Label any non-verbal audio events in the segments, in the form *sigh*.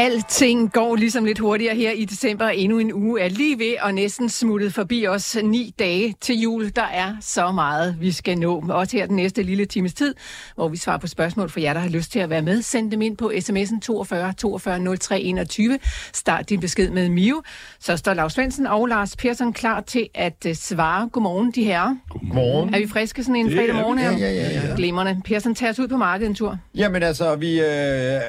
Alting går ligesom lidt hurtigere her i december. Endnu en uge er lige ved og næsten smuttet forbi os ni dage til jul. Der er så meget, vi skal nå. Også her den næste lille times tid, hvor vi svarer på spørgsmål for jer, der har lyst til at være med. Send dem ind på sms'en 42 42 03 21. Start din besked med Mio. Så står Lars Svendsen og Lars Persson klar til at uh, svare. Godmorgen, de her. Godmorgen. Er vi friske sådan en fredag morgen her? Ja, ja, ja, ja. Glimrende. Persson, tager os ud på markedet en tur. Jamen altså, vi øh,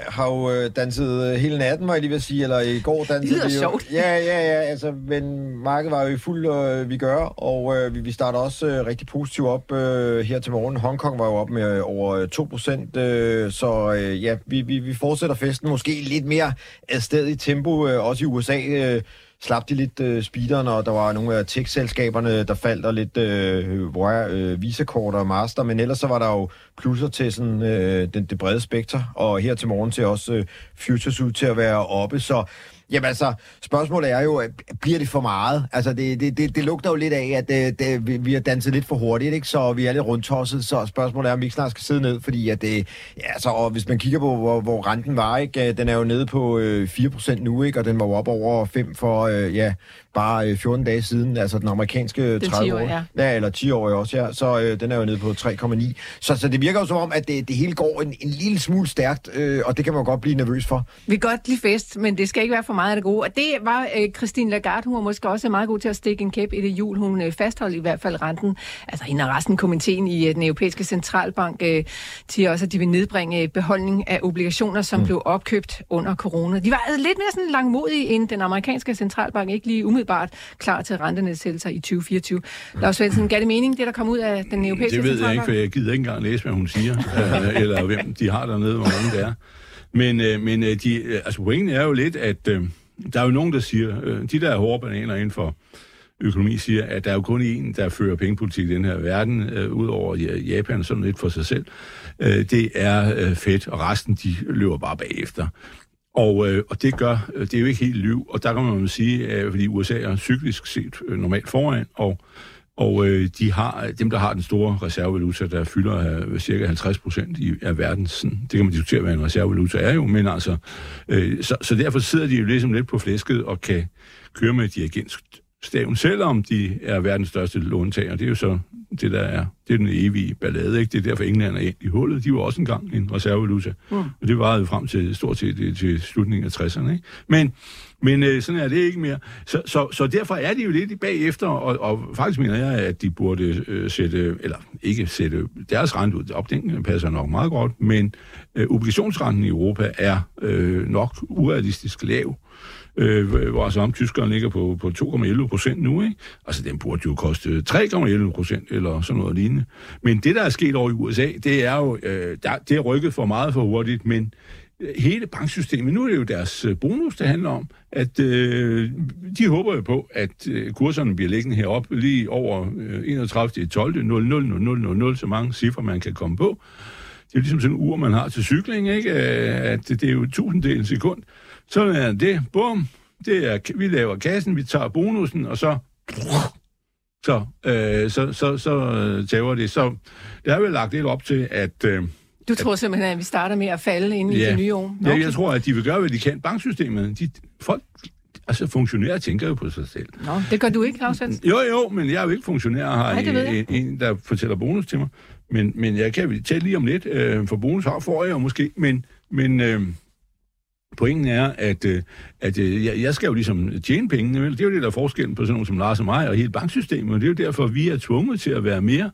har jo øh, danset hele natten, må jeg lige vil sige, eller i går dansede Det vi jo. sjovt. Ja, ja, ja, altså, men markedet var jo i fuld øh, vi gør, og øh, vi, vi starter også øh, rigtig positivt op øh, her til morgen. Hongkong var jo op med øh, over øh, 2 procent, øh, så øh, ja, vi, vi, vi fortsætter festen måske lidt mere afsted i tempo, øh, også i USA. Øh, slap de lidt øh, speederen, og der var nogle af tech-selskaberne, der faldt, og lidt øh, hvor øh, Visa-kort og Master, men ellers så var der jo plusser til sådan, øh, den, det brede spekter, og her til morgen til også øh, futures ud til at være oppe, så Jamen altså, spørgsmålet er jo, bliver det for meget? Altså, det, det, det, det lugter jo lidt af, at det, det, vi, har danset lidt for hurtigt, ikke? Så vi er lidt rundtosset, så spørgsmålet er, om vi ikke snart skal sidde ned, fordi at det, ja, altså, og hvis man kigger på, hvor, hvor renten var, ikke? Den er jo nede på øh, 4% nu, ikke? Og den var jo op over 5 for, øh, ja, bare øh, 14 dage siden, altså den amerikanske 30 år. 10-årige, ja. ja. eller 10 år også, ja. Så øh, den er jo nede på 3,9. Så, så det virker jo som om, at det, det hele går en, en lille smule stærkt, øh, og det kan man godt blive nervøs for. Vi kan godt lide fest, men det skal ikke være for meget af det gode. Og det var øh, Christine Lagarde, hun var måske også meget god til at stikke en kæp i det jul. Hun øh, fastholdt i hvert fald renten. Altså hende og resten komiteen i øh, den europæiske centralbank øh, siger også, at de vil nedbringe øh, beholdning af obligationer, som mm. blev opkøbt under corona. De var altså lidt mere sådan langmodige end den amerikanske centralbank, ikke lige umiddelbart klar til rentenedsættelser i 2024. Lars Svendsen, gav det mening, det der kom ud af den europæiske Det ved jeg ikke, centralbank? for jeg gider ikke engang læse, hvad hun siger, øh, eller hvem de har dernede, hvor mange det er. Men, øh, men øh, de, øh, altså pointen er jo lidt, at øh, der er jo nogen, der siger, øh, de der hårde bananer inden for økonomi siger, at der er jo kun én, der fører pengepolitik i den her verden, øh, udover over Japan og sådan lidt for sig selv. Øh, det er øh, fedt, og resten de løber bare bagefter. Og, øh, og det gør, øh, det er jo ikke helt liv, og der kan man jo sige, øh, fordi USA er cyklisk set øh, normalt foran, og, og øh, de har, dem, der har den store reservevaluta, der fylder øh, cirka 50 procent af verdens, sådan, det kan man diskutere, hvad en reservevaluta er jo, men altså, øh, så, så derfor sidder de jo ligesom lidt på flæsket og kan køre med dirigentstaven, selvom de er verdens største låntager. Det er jo så det, der er, det er den evige ballade, ikke? Det er derfor, England er i hullet. De var også engang en reservevaluta. Mm. Og det varede jo frem til stort set til slutningen af 60'erne, ikke? Men, men øh, sådan er det ikke mere. Så, så, så derfor er de jo lidt bagefter, og, og faktisk mener jeg, at de burde øh, sætte, eller ikke sætte deres rente ud op, den passer nok meget godt, men øh, obligationsrenten i Europa er øh, nok urealistisk lav øh, hvor altså om tyskerne ligger på, på 2,11 procent nu, ikke? Altså, den burde jo koste 3,11 procent, eller sådan noget lignende. Men det, der er sket over i USA, det er jo, øh, der, det er rykket for meget for hurtigt, men hele banksystemet, nu er det jo deres øh, bonus, det handler om, at øh, de håber jo på, at øh, kurserne bliver liggende heroppe lige over øh, 31. 12. 00, 00, 00, så mange cifre, man kan komme på. Det er jo ligesom sådan en ur, man har til cykling, ikke? Øh, at det er jo tusindel sekund. Så er det, bum, det er, vi laver kassen, vi tager bonusen, og så, så, øh, så, så, så øh, så tager det. Så der er vel lagt lidt op til, at... Øh, du tror simpelthen, at vi starter med at falde ind i Ja. det nye år? Nå, ja, okay. jeg tror, at de vil gøre, hvad de kan. Banksystemet, de, folk, altså funktionærer tænker jo på sig selv. Nå, det gør du ikke, Claus. Jo, jo, men jeg er jo ikke funktionær og har Nej, en, en, der fortæller bonus til mig. Men, men jeg kan tale lige om lidt, øh, for bonus har får jeg måske, men, men øh, pointen er, at, øh, at øh, jeg, jeg skal jo ligesom tjene pengene. vel? Det er jo det, der er forskellen på sådan nogen som Lars og mig og hele banksystemet, og det er jo derfor, vi er tvunget til at være mere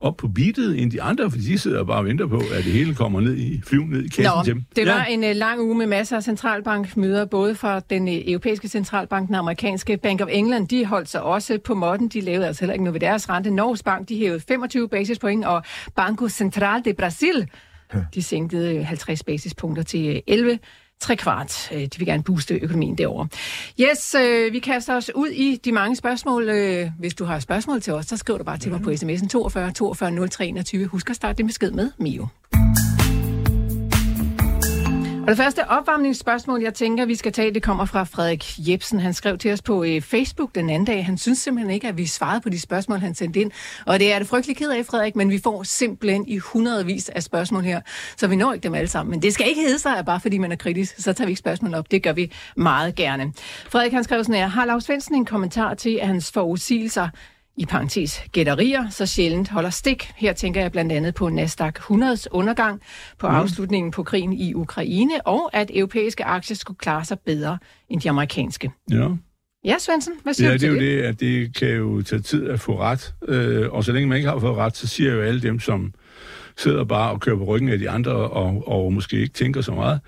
op på beatet end de andre, fordi de sidder bare og venter på, at det hele kommer ned i, flyv ned i kassen Nå, til dem. det var en uh, lang uge med masser af centralbankmøder, både fra den uh, europæiske centralbank, den amerikanske Bank of England, de holdt sig også på måtten. De lavede altså heller ikke noget ved deres rente. Norges Bank, de hævede 25 basispoint, og Banco Central de Brasil, de sænkede øh, 50 basispunkter til øh, 11 tre kvart. Øh, de vil gerne booste økonomien derovre. Yes, øh, vi kaster os ud i de mange spørgsmål. Øh, hvis du har spørgsmål til os, så skriv du bare til mig på sms'en 42 42 03 21. Husk at starte din besked med Mio. Og det første opvarmningsspørgsmål, jeg tænker, vi skal tage, det kommer fra Frederik Jebsen. Han skrev til os på øh, Facebook den anden dag. Han synes simpelthen ikke, at vi svarede på de spørgsmål, han sendte ind. Og det er det frygtelig ked af, Frederik, men vi får simpelthen i hundredvis af spørgsmål her, så vi når ikke dem alle sammen. Men det skal ikke hedde sig, at bare fordi man er kritisk, så tager vi ikke spørgsmål op. Det gør vi meget gerne. Frederik, han skrev sådan her, har Lars Svendsen en kommentar til, at hans forudsigelser i parentes gætterier, så sjældent holder stik. Her tænker jeg blandt andet på Nasdaq 100's undergang, på mm. afslutningen på krigen i Ukraine, og at europæiske aktier skulle klare sig bedre end de amerikanske. Ja. Ja, Svendsen, hvad siger ja, du det er til jo det? det, at det kan jo tage tid at få ret. Øh, og så længe man ikke har fået ret, så siger jo alle dem, som sidder bare og kører på ryggen af de andre, og, og måske ikke tænker så meget,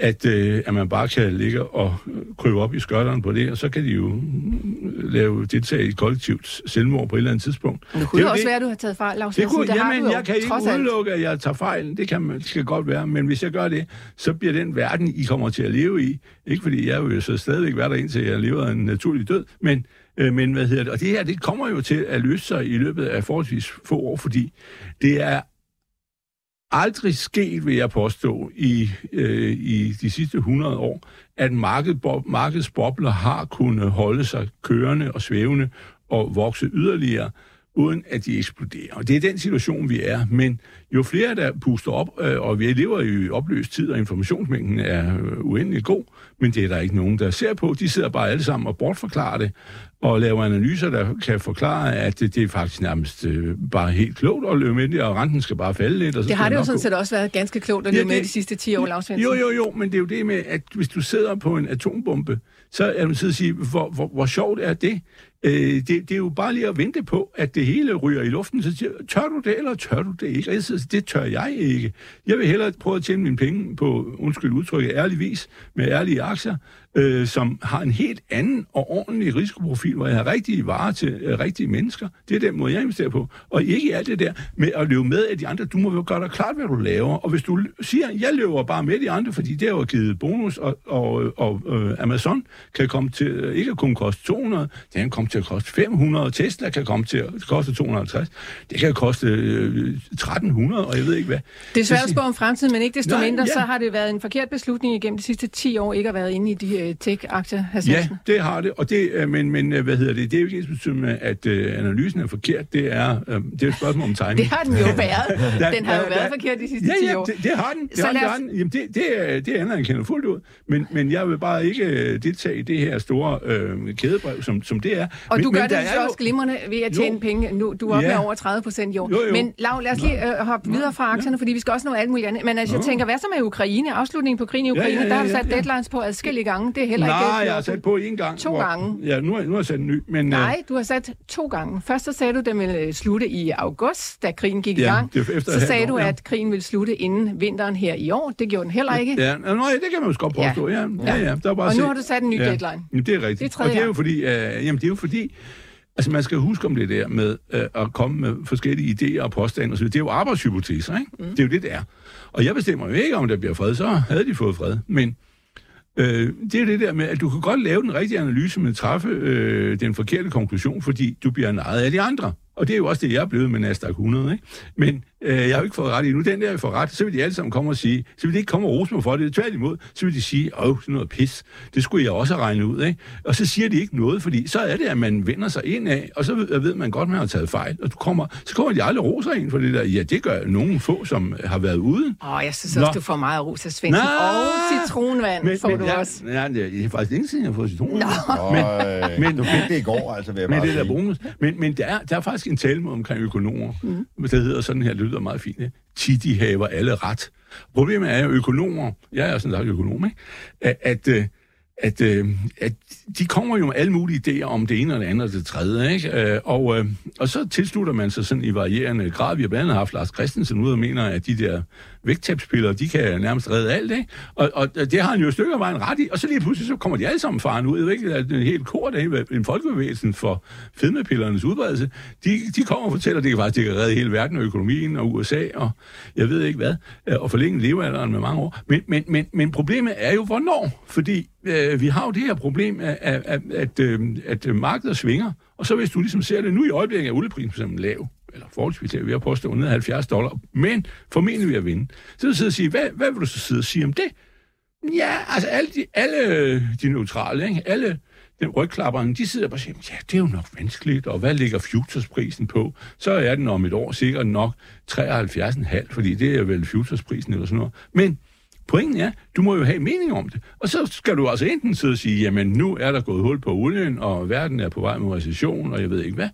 at, øh, at man bare kan ligge og krybe op i skørterne på det, og så kan de jo lave deltage i et kollektivt selvmord på et eller andet tidspunkt. Men det kunne er jo også det. være, at du har taget fejl, Lars Det kunne, det har jamen, jo, jeg kan ikke udelukke, at jeg tager fejl. Det kan, man, det skal godt være. Men hvis jeg gør det, så bliver den verden, I kommer til at leve i. Ikke fordi jeg vil jo så stadigvæk være der indtil jeg lever en naturlig død. Men, øh, men hvad hedder det? Og det her, det kommer jo til at løse sig i løbet af forholdsvis få år, fordi det er aldrig sket, vil jeg påstå, i, øh, i de sidste 100 år, at marked, markedsbobler har kunnet holde sig kørende og svævende og vokse yderligere, uden at de eksploderer. Og det er den situation, vi er. Men jo flere, der puster op, øh, og vi lever i opløst tid, og informationsmængden er øh, uendelig god, men det er der ikke nogen, der ser på. De sidder bare alle sammen og bortforklarer det, og laver analyser, der kan forklare, at det, det er faktisk nærmest øh, bare helt klogt at løbe med det, og renten skal bare falde lidt. Og så Det har det jo sådan set også været ganske klogt at Ja, leve med det- de sidste 10 år, Lars. Jo, jo, jo, men det er jo det med, at hvis du sidder på en atombombe, så er man sidder og sige, hvor, hvor, hvor sjovt er det? Øh, det? Det er jo bare lige at vente på, at det hele ryger i luften. Så siger, tør du det, eller tør du det ikke? Og jeg siger, det tør jeg ikke. Jeg vil hellere prøve at tjene mine penge på, undskyld udtrykket, ærlig vis, med ærlige aktier, øh, som har en helt anden og ordentlig risikoprofil, hvor jeg har rigtige varer til øh, rigtige mennesker. Det er den måde, jeg investerer på. Og ikke alt det der med at løbe med af de andre. Du må jo gøre dig klart, hvad du laver. Og hvis du siger, jeg løber bare med de andre, fordi det har jo givet bonus, og, og, og øh, Amazon kan komme til øh, ikke at kunne koste 200, det kan komme til at koste 500, Tesla kan komme til at koste 250, det kan koste øh, 1300, og jeg ved ikke hvad. Det er svært at spå om fremtiden, men ikke desto Nej, mindre, ja. så har det været en forkert beslutning igennem de sidste 10 år ikke at være inde i de uh, tech-aktier. Ja, det har det, og det, øh, men, men øh, hvad hedder det, det er jo ikke ens betydende at øh, analysen er forkert, det er, øh, det er et spørgsmål om timing. Det har den jo været. *laughs* Den har jo været der- forkert de sidste 10 Ja, ja, år. det, det har den. Det, Så har den, os- den. Jamen, det, det, er, det anerkender fuldt ud. Men, men jeg vil bare ikke øh, deltage i det her store øh, kædebrev, som, som det er. Og men, du gør men det jo- også glimrende ved at tjene Jo. penge. Nu, du er oppe Ja. over 30 procent i år. Jo, jo. Men Lav, lad os lige øh, hoppe videre fra aktierne, fordi vi skal også nå alt muligt andet. Men altså, jeg tænker, hvad så med Ukraine? Afslutningen på krigen i Ja, Ukraine, ja, ja, der har du ja, sat ja. deadlines på adskillige gange. Det er heller Nej, ikke... jeg har sat på en gang. To gange. Ja, nu, har- nu har jeg sat en ny. Men, øh, Nej, du har sat to gange. Først så sagde du, at den ville øh, slutte i august, da krigen gik i Ja, gang. det er efter så sagde år, du, ja. at krigen ville slutte inden vinteren her i år. Det gjorde den heller ikke. Ja, nå, ja, det kan man jo godt påstå. Ja, ja, ja. Der er bare Og nu har du sat en ny ja. deadline. Jamen, det er rigtigt. Det er og det er jo gang. fordi, øh, jamen, det er jo fordi, altså man skal huske om det der med øh, at komme med forskellige idéer og påstande osv. Det er jo arbejdshypoteser, ikke? Mm. Det er jo det, det er. Og jeg bestemmer jo ikke, om der bliver fred, så havde de fået fred. Men øh, det er det der med, at du kan godt lave den rigtige analyse, men træffe øh, den forkerte konklusion, fordi du bliver nejet af de andre. Og det er jo også det, jeg er blevet med Nasdaq 100, ikke? Men øh, jeg har jo ikke fået ret endnu. Den der, jeg får ret, så vil de alle sammen komme og sige, så vil de ikke komme og rose mig for det. Tværtimod, så vil de sige, åh, sådan noget pis. Det skulle jeg også have regnet ud, ikke? Og så siger de ikke noget, fordi så er det, at man vender sig ind af, og så ved, ved man godt, at man har taget fejl. Og du kommer, så kommer de aldrig roser ind for det der. Ja, det gør nogen få, som har været ude. Åh, jeg synes også, Nå. du får meget ros af Svendsen. Og citronvand men, får du ja, også. Ja, det er faktisk længe siden, jeg har fået citron. Nå. Men, men, du fik det i går, altså, vil jeg Men bare det er der bonus. Men, men der, er, der er faktisk en tale omkring økonomer. Mm. Det hedder sådan her, lyder meget fint. ja? Tit de haver alle ret. Problemet er jo økonomer, jeg er sådan sagt økonom, ikke? at, at, at, øh, at de kommer jo med alle mulige idéer om det ene og det andet og det tredje. Ikke? Øh, Og, øh, og så tilslutter man sig sådan i varierende grad. Vi har blandt andet haft Lars Christensen ud og mener, at de der vægttabspiller, de kan nærmest redde alt, ikke? Og, og det har han jo et stykke af vejen ret i, og så lige pludselig så kommer de alle sammen faren ud, ikke? Det er en helt kort af en folkebevægelsen for fedmepillernes udbredelse. De, de kommer og fortæller, at det kan faktisk det kan redde hele verden og økonomien og USA og jeg ved ikke hvad, øh, og forlænge levealderen med mange år. Men, men, men, men problemet er jo, hvornår? Fordi øh, vi har jo det her problem, at, at, at, at, at markedet svinger, og så hvis du ligesom ser det, nu i øjeblikket er olieprisen for eksempel lav, eller forholdsvis lav, vi har påstået under 70 dollar, men formentlig vi at vinde. Så du sidder og sige, hvad, hvad vil du så sidde og sige om det? Ja, altså alle de, alle øh, de neutrale, ikke? alle den rygklapperne, de sidder bare og siger, ja, det er jo nok vanskeligt, og hvad ligger futuresprisen på? Så er den om et år sikkert nok 73,5, fordi det er vel futuresprisen eller sådan noget. Men Pointen er, du må jo have mening om det. Og så skal du altså enten sidde og sige, jamen nu er der gået hul på olien, og verden er på vej mod recession, og jeg ved ikke hvad,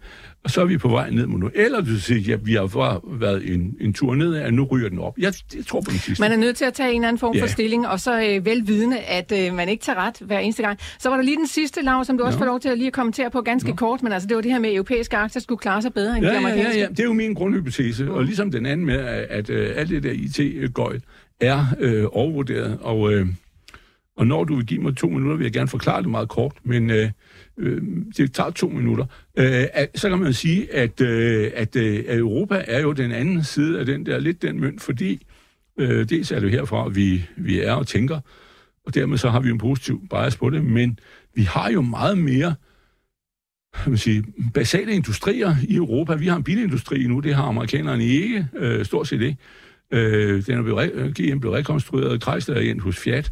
og så er vi på vej ned mod nu. Eller du siger, ja, vi har bare været en, en tur ned, og nu ryger den op. Jeg, jeg tror på den sidste. Man er nødt til at tage en eller anden form ja. for stilling, og så øh, velvidende, at øh, man ikke tager ret hver eneste gang. Så var der lige den sidste lav, som du også ja. får lov til at lige at kommentere på ganske ja. kort, men altså det var det her med, at europæiske aktier skulle klare sig bedre end ja, de amerikanske. Ja, ja, ja, det er jo min grundhypotese, mm. og ligesom den anden med, at, øh, alt det der IT-gøjt, er øh, overvurderet, og, øh, og når du vil give mig to minutter, vil jeg gerne forklare det meget kort, men øh, øh, det tager to minutter. Øh, at, så kan man sige, at, øh, at, øh, Europa er jo den anden side af den der, lidt den mønt, fordi øh, dels er det herfra, vi, vi er og tænker, og dermed så har vi en positiv bias på det, men vi har jo meget mere man sige, basale industrier i Europa. Vi har en bilindustri nu, det har amerikanerne ikke, øh, stort set ikke. Øh, den er blevet, GM blev rekonstrueret, Chrysler er ind hos Fiat,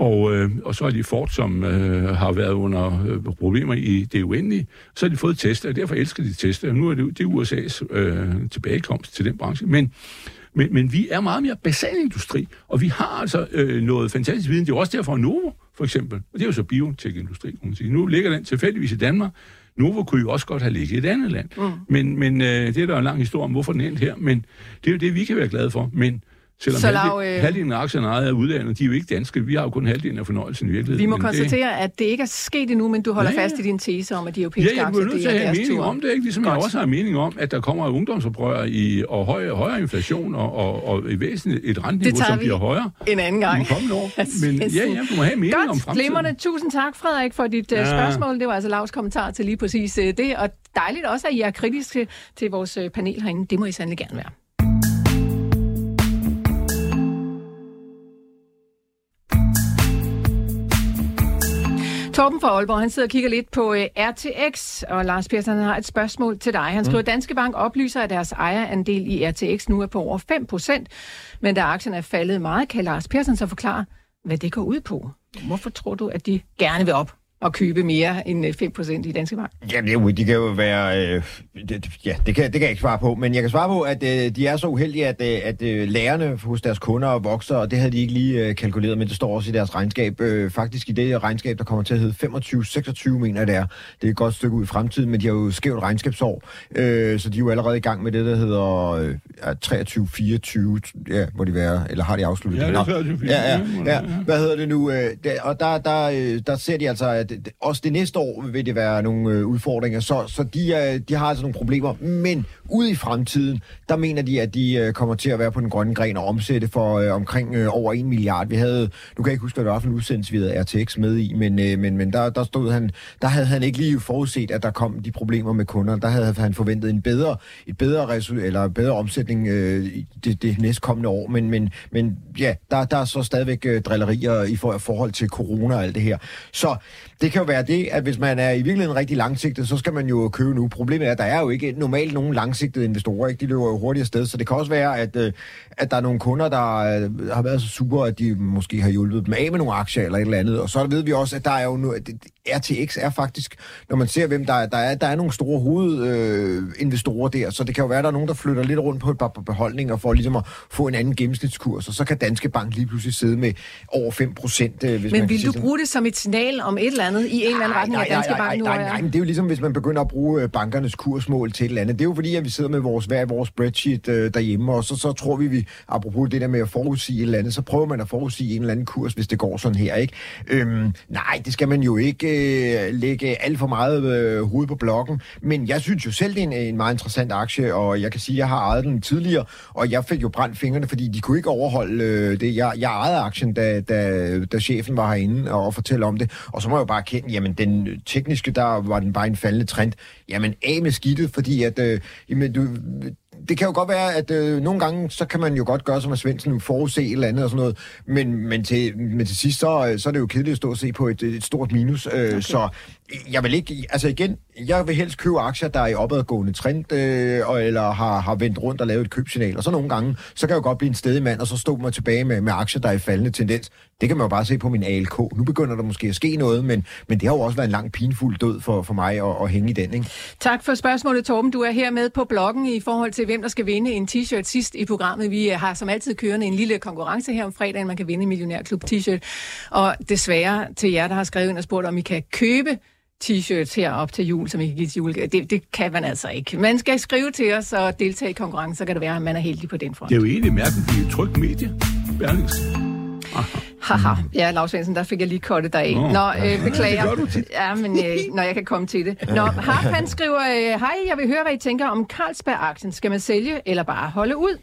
og, øh, og så er de Ford, som øh, har været under øh, problemer i det uendelige. Så har de fået Tesla, og derfor elsker de Tesla. Og nu er det, det er USA's øh, tilbagekomst til den branche. Men, men, men vi er meget mere basal industri, og vi har altså øh, noget fantastisk viden. Det er også derfor Novo, for eksempel, og det er jo så biotekindustri, kan man sige. Nu ligger den tilfældigvis i Danmark, Novo kunne jo også godt have ligget i et andet land. Mm. Men, men øh, det er der en lang historie om, hvorfor den endte her. Men det er jo det, vi kan være glade for. Men Selvom så lav, øh... halvdelen af aktierne ejet af udlandet, de er jo ikke danske. Vi har jo kun halvdelen af fornøjelsen i virkeligheden. Vi må konstatere, det... at det ikke er sket endnu, men du holder ja, ja. fast i din tese om, at de europæiske ja, aktier, det er nødt til at have mening tur. om det, ikke? ligesom Godt. jeg også har mening om, at der kommer ungdomsoprør i, og højere, højere inflation og, og, og i væsentligt et renteniveau, som bliver højere. en anden gang. År. *laughs* Men ja, ja, du må have mening Godt, om fremtiden. Glimrende. Tusind tak, Frederik, for dit uh, ja. spørgsmål. Det var altså Lavs kommentar til lige præcis uh, det, og dejligt også, at I er kritiske til vores uh, panel herinde. Det må I sandelig gerne være. Torben fra Aalborg, han sidder og kigger lidt på øh, RTX, og Lars Persson har et spørgsmål til dig. Han skriver, mm. Danske Bank oplyser, at deres ejerandel i RTX nu er på over 5% men da aktien er faldet meget, kan Lars Persson så forklare, hvad det går ud på. Hvorfor tror du, at de gerne vil op? At købe mere end 5% øh, i Danske Bank? Ja, det, jo, det kan jo være... Øh, det, ja, det kan, det kan jeg ikke svare på, men jeg kan svare på, at øh, de er så uheldige, at, øh, at øh, lærerne hos deres kunder vokser, og det havde de ikke lige øh, kalkuleret, men det står også i deres regnskab. Øh, faktisk i det regnskab, der kommer til at hedde 25-26, mener det er. Det er et godt stykke ud i fremtiden, men de har jo skævt regnskabsår, øh, så de er jo allerede i gang med det, der hedder øh, 23-24, ja, må de være, eller har de afsluttet ja, det? Ja, ja, ja, ja. Hvad hedder det nu? Øh, der, og der, der, øh, der ser de altså, at at også det næste år vil det være nogle øh, udfordringer, så, så de, øh, de har altså nogle problemer. Men ude i fremtiden, der mener de, at de øh, kommer til at være på den grønne gren og omsætte for øh, omkring øh, over 1 milliard. Vi havde, nu kan jeg ikke huske, hvad det var for en udsendelse, vi havde RTX med i, men, øh, men, men der, der, stod han, der havde han ikke lige forudset, at der kom de problemer med kunder. Der havde han forventet en bedre, et bedre, eller bedre omsætning øh, det, det næste kommende år. Men, men, men ja, der, der er så stadigvæk øh, drillerier i forhold til corona og alt det her. Så det kan jo være det, at hvis man er i virkeligheden rigtig langsigtet, så skal man jo købe nu. Problemet er, at der er jo ikke normalt nogen langsigtede investorer. Ikke? De løber jo hurtigt afsted, så det kan også være, at, øh, at der er nogle kunder, der øh, har været så sure, at de måske har hjulpet dem af med nogle aktier eller et eller andet. Og så ved vi også, at der er jo nu, RTX er faktisk, når man ser, hvem der er, der er, der er nogle store hovedinvestorer øh, der, så det kan jo være, at der er nogen, der flytter lidt rundt på et par beholdninger for ligesom at få en anden gennemsnitskurs, og så kan Danske Bank lige pludselig sidde med over 5 procent. Øh, hvis Men man vil du bruge det som et signal om et eller andet i en eller anden retning af Danske Bank nu? Nej, nej, nej, men det er jo ligesom, hvis man begynder at bruge øh, bankernes kursmål til et eller andet. Det er jo fordi, at vi sidder med vores, hver vores spreadsheet øh, derhjemme, og så, så tror vi, vi, apropos det der med at forudsige et eller andet, så prøver man at forudsige en eller anden kurs, hvis det går sådan her, ikke? Øhm, nej, det skal man jo ikke øh, lægge alt for meget øh, hoved på blokken, men jeg synes jo selv, det er en, en meget interessant aktie, og jeg kan sige, at jeg har ejet den tidligere, og jeg fik jo brændt fingrene, fordi de kunne ikke overholde øh, det. Jeg, jeg ejede aktien, da, da, da chefen var herinde og, og fortælle om det, og så må jeg jo bare kende, jamen den tekniske, der var den bare en faldende trend. Jamen af med skidtet, fordi at, øh, jamen, du, det kan jo godt være, at øh, nogle gange, så kan man jo godt gøre som at Svendsen, forudse et eller andet og sådan noget, men, men, til, men til sidst, så, så er det jo kedeligt at stå og se på et, et stort minus. Øh, okay. Så jeg vil ikke, altså igen, jeg vil helst købe aktier, der er i opadgående trend, øh, og, eller har, har vendt rundt og lavet et købsignal. Og så nogle gange, så kan jeg jo godt blive en stedig mand, og så stå mig tilbage med, med aktier, der er i faldende tendens. Det kan man jo bare se på min ALK. Nu begynder der måske at ske noget, men, men det har jo også været en lang, pinfuld død for, for mig at, at hænge i den. Ikke? Tak for spørgsmålet, Torben. Du er her med på bloggen i forhold til, hvem der skal vinde en t-shirt sidst i programmet. Vi øh, har som altid kørende en lille konkurrence her om fredagen. Man kan vinde en Millionærklub t-shirt. Og desværre til jer, der har skrevet ind og spurgt, om I kan købe t-shirts her op til jul, som I kan give til julegave. Det, det kan man altså ikke. Man skal skrive til os og deltage i konkurrencen, så kan det være, at man er heldig på den front. Det er jo egentlig at det er trygt medie. Berlings. Haha, ja, Lars Svendsen, der fik jeg lige kottet dig af. Nå, Nå, øh, beklager. det du tit. Ja, men øh, når jeg kan komme til det. Nå, Harp, han skriver, øh, hej, jeg vil høre, hvad I tænker om Carlsberg-aktien. Skal man sælge eller bare holde ud?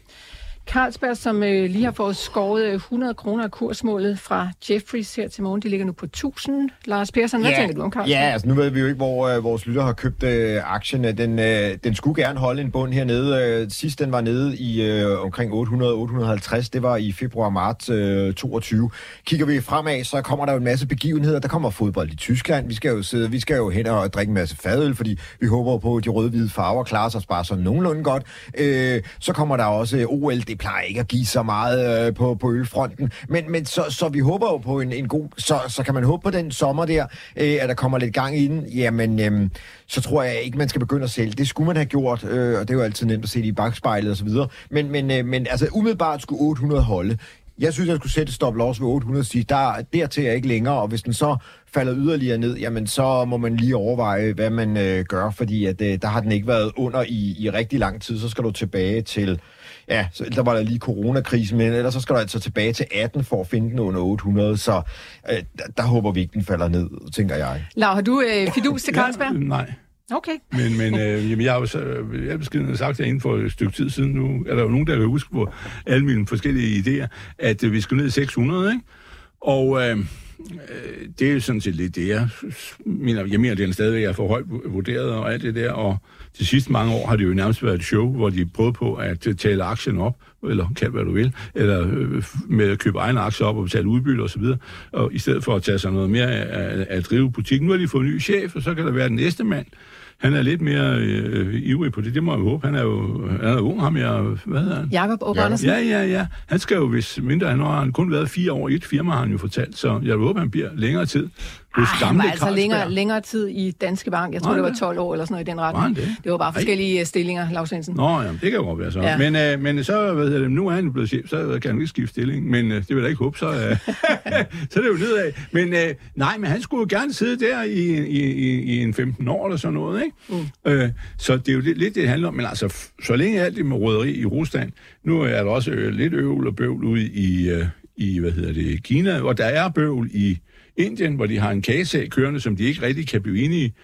Carlsberg, som øh, lige har fået skåret øh, 100 kroner af kursmålet fra Jeffries her til morgen, de ligger nu på 1000. Lars Persson, hvad ja, tænker du om Carlsberg? Ja, altså nu ved vi jo ikke, hvor øh, vores lytter har købt øh, aktien. Den, øh, den skulle gerne holde en bund hernede. Øh, sidst den var nede i øh, omkring 800-850. Det var i februar-marts øh, 22. Kigger vi fremad, så kommer der jo en masse begivenheder. Der kommer fodbold i Tyskland. Vi skal jo sidde, vi skal jo hen og drikke en masse fadøl, fordi vi håber på, at de røde-hvide farver klarer sig bare sådan nogenlunde godt. Øh, så kommer der også OL. Det plejer ikke at give så meget øh, på, på ølfronten. Men, men så, så vi håber jo på en, en god... Så, så kan man håbe på den sommer der, øh, at der kommer lidt gang i den. Jamen, øh, så tror jeg ikke, man skal begynde at sælge. Det skulle man have gjort, øh, og det er jo altid nemt at se det i bagspejlet osv. Men, men, øh, men altså, umiddelbart skulle 800 holde. Jeg synes, jeg skulle sætte stop loss ved 800 sige, der, dertil er ikke længere, og hvis den så falder yderligere ned, jamen så må man lige overveje, hvad man øh, gør, fordi at, øh, der har den ikke været under i, i rigtig lang tid, så skal du tilbage til, ja, så, der var der lige coronakrisen, men ellers så skal du altså tilbage til 18 for at finde den under 800, så øh, der, der håber vi ikke, den falder ned, tænker jeg. Lav, har du øh, fidus til Carlsberg? Ja, nej. Okay. Men, men øh, jamen, jeg har jo så, jeg har beskeden sagt det inden for et stykke tid siden nu, er der jo nogen, der kan huske på alle mine forskellige idéer, at øh, vi skal ned i 600, ikke? Og øh, øh, det er jo sådan set lidt det, jeg mener. Jeg mener, det er stadigvæk er for højt vurderet og alt det der, og de sidste mange år har det jo nærmest været et show, hvor de prøvede på at øh, tale aktien op, eller kald hvad du vil, eller øh, med at købe egne aktier op og betale udbytte osv., og, og i stedet for at tage sig noget mere af at drive butikken. Nu har de fået en ny chef, og så kan der være den næste mand, han er lidt mere øh, ivrig på det. Det må jeg håbe. Han er jo han er ung, ham jeg, hvad hedder han? Jakob Andersen? Ja, ja, ja. Han skal jo, hvis mindre han har han kun været fire år i et firma, har han jo fortalt, så jeg håber, han bliver længere tid hos Ej, han gamle var altså længere, længere tid i Danske Bank. Jeg tror, det var det? 12 år eller sådan noget i den retning. det? Det var bare Ej. forskellige øh, stillinger, Lars Svendsen. Nå, ja, det kan jo godt være så. Ja. Men, øh, men så, hvad hedder det, nu er han blevet chef, så kan han ikke skifte stilling, men øh, det vil jeg ikke håbe, så, øh, *laughs* så er det jo nedad. Men øh, nej, men han skulle jo gerne sidde der i, i, i, i en 15 år eller sådan noget, ikke? Mm. Øh, så det er jo lidt, lidt det, det handler om, men altså, så længe alt det med røderi i Rusland, nu er der også øh, lidt øvel og bøvl ude i, øh, i, hvad hedder det, Kina, og der er bøvl i Indien, hvor de har en kagesag kørende, som de ikke rigtig kan blive enige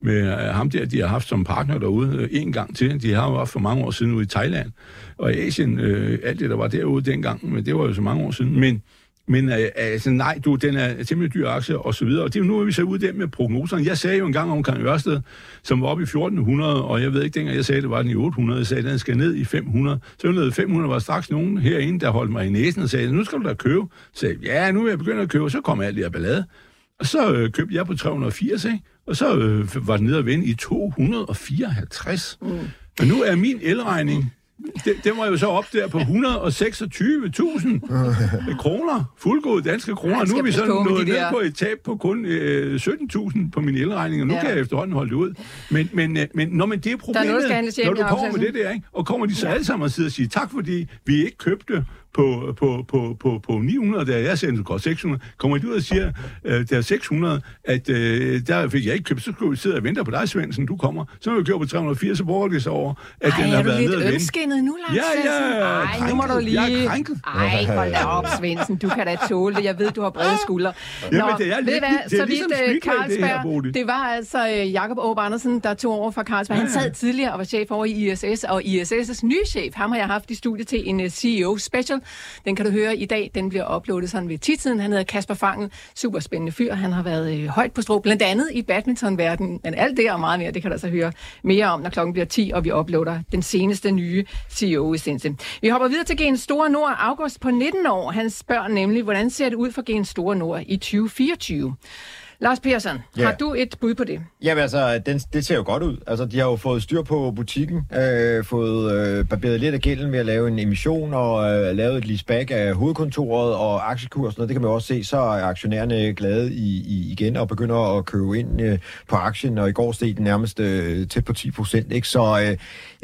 med øh, ham der, de har haft som partner derude øh, en gang til. De har jo haft for mange år siden ude i Thailand og i Asien, øh, alt det, der var derude dengang, men det var jo så mange år siden. Men, men øh, altså, nej, du, den er temmelig dyr aktie, og så videre. Og det er jo nu, at vi så ud der med prognoserne. Jeg sagde jo engang omkring Ørsted, som var oppe i 1400, og jeg ved ikke, dengang jeg sagde, det var den i 800, jeg sagde, at den skal ned i 500. Så ned 500 var straks nogen herinde, der holdt mig i næsen og sagde, nu skal du da købe. Så sagde ja, nu er jeg begyndt at købe, så kommer alt det her ballade. Og så øh, købte jeg på 380, ikke? Og så øh, var den nede at vinde i 254. Mm. Men nu er min elregning, det, det var jo så op der på 126.000 kroner, fuldgode danske kroner. Nu er vi så nået de ned på et tab på kun øh, 17.000 på min elregning, og nu Ja. ja. kan jeg efterhånden holde det ud. Men, men, øh, men, når, men det er problemet, noget, når du kommer med det der, ikke? og kommer de så alle sammen og sidder og siger, tak fordi vi ikke købte på, på, på, på, på 900, da jeg at det 600, kommer de ud og siger, øh, der er 600, at øh, der fik jeg ikke købt, så skulle vi sidde og vente på dig, Svendsen, du kommer. Så har vi gjort på 380, så bruger det sig over, at Ej, den har er du været nede lidt og vende. ømskinnet nu, Lars Ja, ja? Ej, nu må du lige... Jeg er krænket. Ej, hold da op, Svendsen. Du kan da tåle det. Jeg ved, du har brede skuldre. Jamen, det er ved lidt- I hvad? det er så ligesom vidt øh, Speedway, det her, Carlsberg, det var altså øh, Jakob Åb Andersen, der tog over fra Carlsberg. Han sad tidligere og var chef over i ISS, og ISS' nye chef, ham har jeg haft i studiet til en øh, CEO special. Den kan du høre i dag. Den bliver uploadet sådan ved titiden. Han hedder Kasper Fangel. Super spændende fyr. Han har været øh, højt på strå, blandt andet i badmintonverdenen. Men alt det og meget mere, det kan du altså høre mere om, når klokken bliver 10, og vi uploader den seneste nye CEO-essence. Vi hopper videre til Gen Store Nord. August på 19 år. Han spørger nemlig, hvordan ser det ud for Gen Store Nord i 2024? Lars Persson, Ja. har du et bud på det? Jamen altså, den, det ser jo godt ud. Altså, de har jo fået styr på butikken, øh, fået øh, barberet lidt af gælden ved at lave en emission og øh, lavet et leaseback af hovedkontoret og aktiekursen, og det kan man jo også se, så er aktionærerne glade i, i, igen og begynder at købe ind øh, på aktien, og i går steg den nærmest øh, tæt på 10 procent, ikke? Så øh,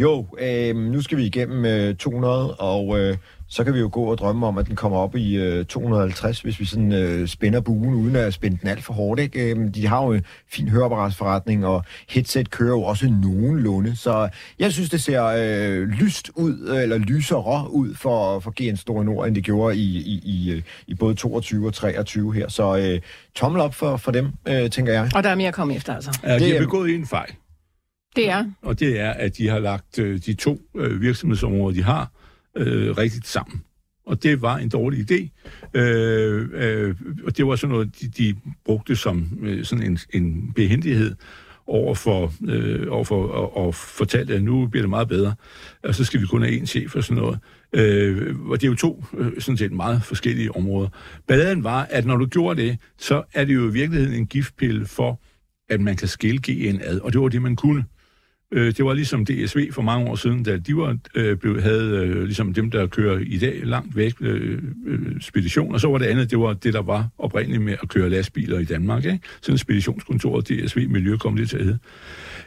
jo, øh, nu skal vi igennem øh, 200, og øh, så kan vi jo gå og drømme om, at den kommer op i øh, 250, hvis vi sådan øh, spænder buen, uden at spænde den alt for hårdt. Ikke? Øh, de har jo en fin høreapparatsforretning, og headset kører jo også nogenlunde. Så jeg synes, det ser øh, lyst ud, øh, eller lysere ud for, for GN Store Nord, end det gjorde i, i, i, øh, i både 22 og 23 her. Så øh, tommel op for, for dem, øh, tænker jeg. Og der er mere at komme efter, altså. Ja, de Det har er- begået en fejl. Det er. og det er, at de har lagt øh, de to øh, virksomhedsområder, de har, øh, rigtigt sammen. Og det var en dårlig idé. Øh, øh, og det var sådan noget, de, de brugte som øh, sådan en, en behendighed over for, øh, over for og, og fortalte, at nu bliver det meget bedre, og så skal vi kun have én chef og sådan noget. Øh, og det er jo to øh, sådan set meget forskellige områder. Balladen var, at når du gjorde det, så er det jo i virkeligheden en giftpille for, at man kan skille GN ad, og det var det, man kunne. Øh, det var ligesom DSV for mange år siden, da de var, øh, blev, havde øh, ligesom dem, der kører i dag langt væk øh, øh, spedition, og så var det andet, det var det, der var oprindeligt med at køre lastbiler i Danmark. Ikke? Sådan speditionskontoret DSV Miljø kom det til at hedde.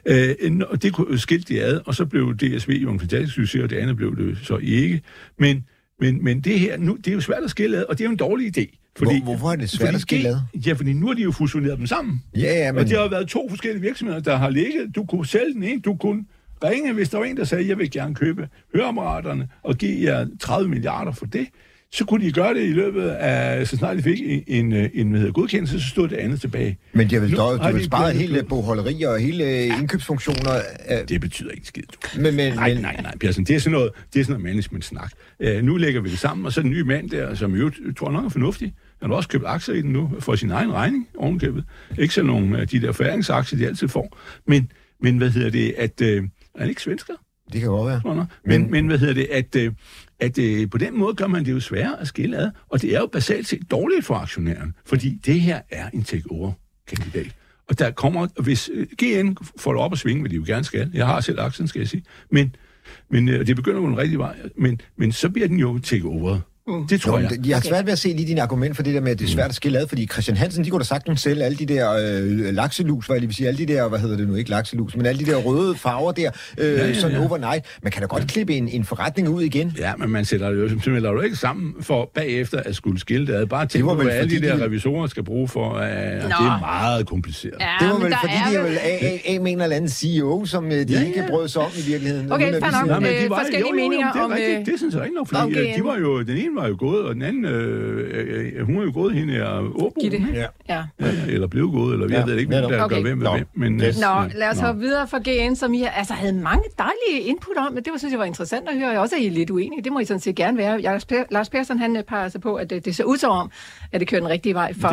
Øh, en- og det kunne- skilte de ad, og så blev DSV jo en fantastisk succes, og det andet blev det så ikke. Men, men, men det her, nu, det er jo svært at skille ad, og det er jo en dårlig idé. Hvor- hvorfor er det svært fordi at skille ad? Ja, fordi nu har de jo fusioneret dem sammen. Ja, ja, Men... men... Og det har jo været to forskellige virksomheder, der har ligget. Du kunne sælge den ene, du kunne ringe, hvis der var en, der sagde, jeg vil gerne købe høreapparaterne og give jer 30 milliarder for det. Så kunne de gøre det i løbet af, så snart de fik en, en, en hvad hedder, godkendelse, så stod det andet tilbage. Men de har vel, dog, de gjort det hele bogholderier og hele indkøbsfunktioner. øh, Det betyder ikke skid. Du. Men, men, Nej, men, nej, nej, Persson, det er sådan noget, det er sådan noget management-snak. Uh, nu lægger vi det sammen, og så er den nye mand der, som jo tror jeg nok er fornuftig. Han har også købt aktier i den nu, for sin egen regning, ovenkøbet. Ikke sådan nogle af de der færingsaktier, de altid får. Men, men hvad hedder det, at... Er han ikke svensker? Det kan godt være. Men, Men- men hvad hedder det, at, øh, at øh, på den måde gør man det jo sværere at skille ad, og det er jo basalt set dårligt for aktionæren, fordi det her er en take-over-kandidat. Og der kommer, hvis øh, GN får det op at svinge, hvad de jo gerne skal, jeg har selv aktien, skal jeg sige, men, men øh, det begynder jo en rigtig vej, men, men så bliver den jo take-over. Mm. Det tror Jo, jeg. jeg har svært ved at se lige din argument for det der med, at det er svært at skille ad, fordi Christian Hansen, de kunne da sagtens sælge alle de der øh, lakselus, hvad jeg lige vil sige, alle de der, hvad hedder det nu, ikke lakselus, men alle de der røde farver der, øh, ja, ja, ja, ja. sådan overnight. Man kan da godt klippe en, en forretning ud igen. Ja, men man sætter det jo simpelthen jo ikke sammen for bagefter at skulle skille det ad. Bare tænk var på, hvad alle de der de- revisorer skal bruge for, uh, det er meget kompliceret. Ja, Det var vel, fordi er de er vel- af med en eller anden CEO, som øh, de Ja, ikke ja. brød sig om i virkeligheden. Okay, at fair nok. Nå, Øh, de var, forskellige jo, jo, jo, meninger det er om, rigtigt. øh, Det synes jeg ikke nok, fordi om de var jo, den ene var jo gået, og den anden, øh, øh, hun er jo gået hende af Åbo. Ja. Ja. eller blev gået, eller vi Ja, ved ikke, hvem der Okay. gør hvem med hvem. Men, Yes. øh, Nå, lad os Nå. hoppe videre fra GN, som I altså, havde mange dejlige input om, men det var, synes jeg var interessant at høre. Jeg også er I lidt uenige. Det må I sådan set gerne være. Lars, per, Lars Persson, han øh, peger sig på, at det, det ser ud som om, at det kører den rigtige vej for.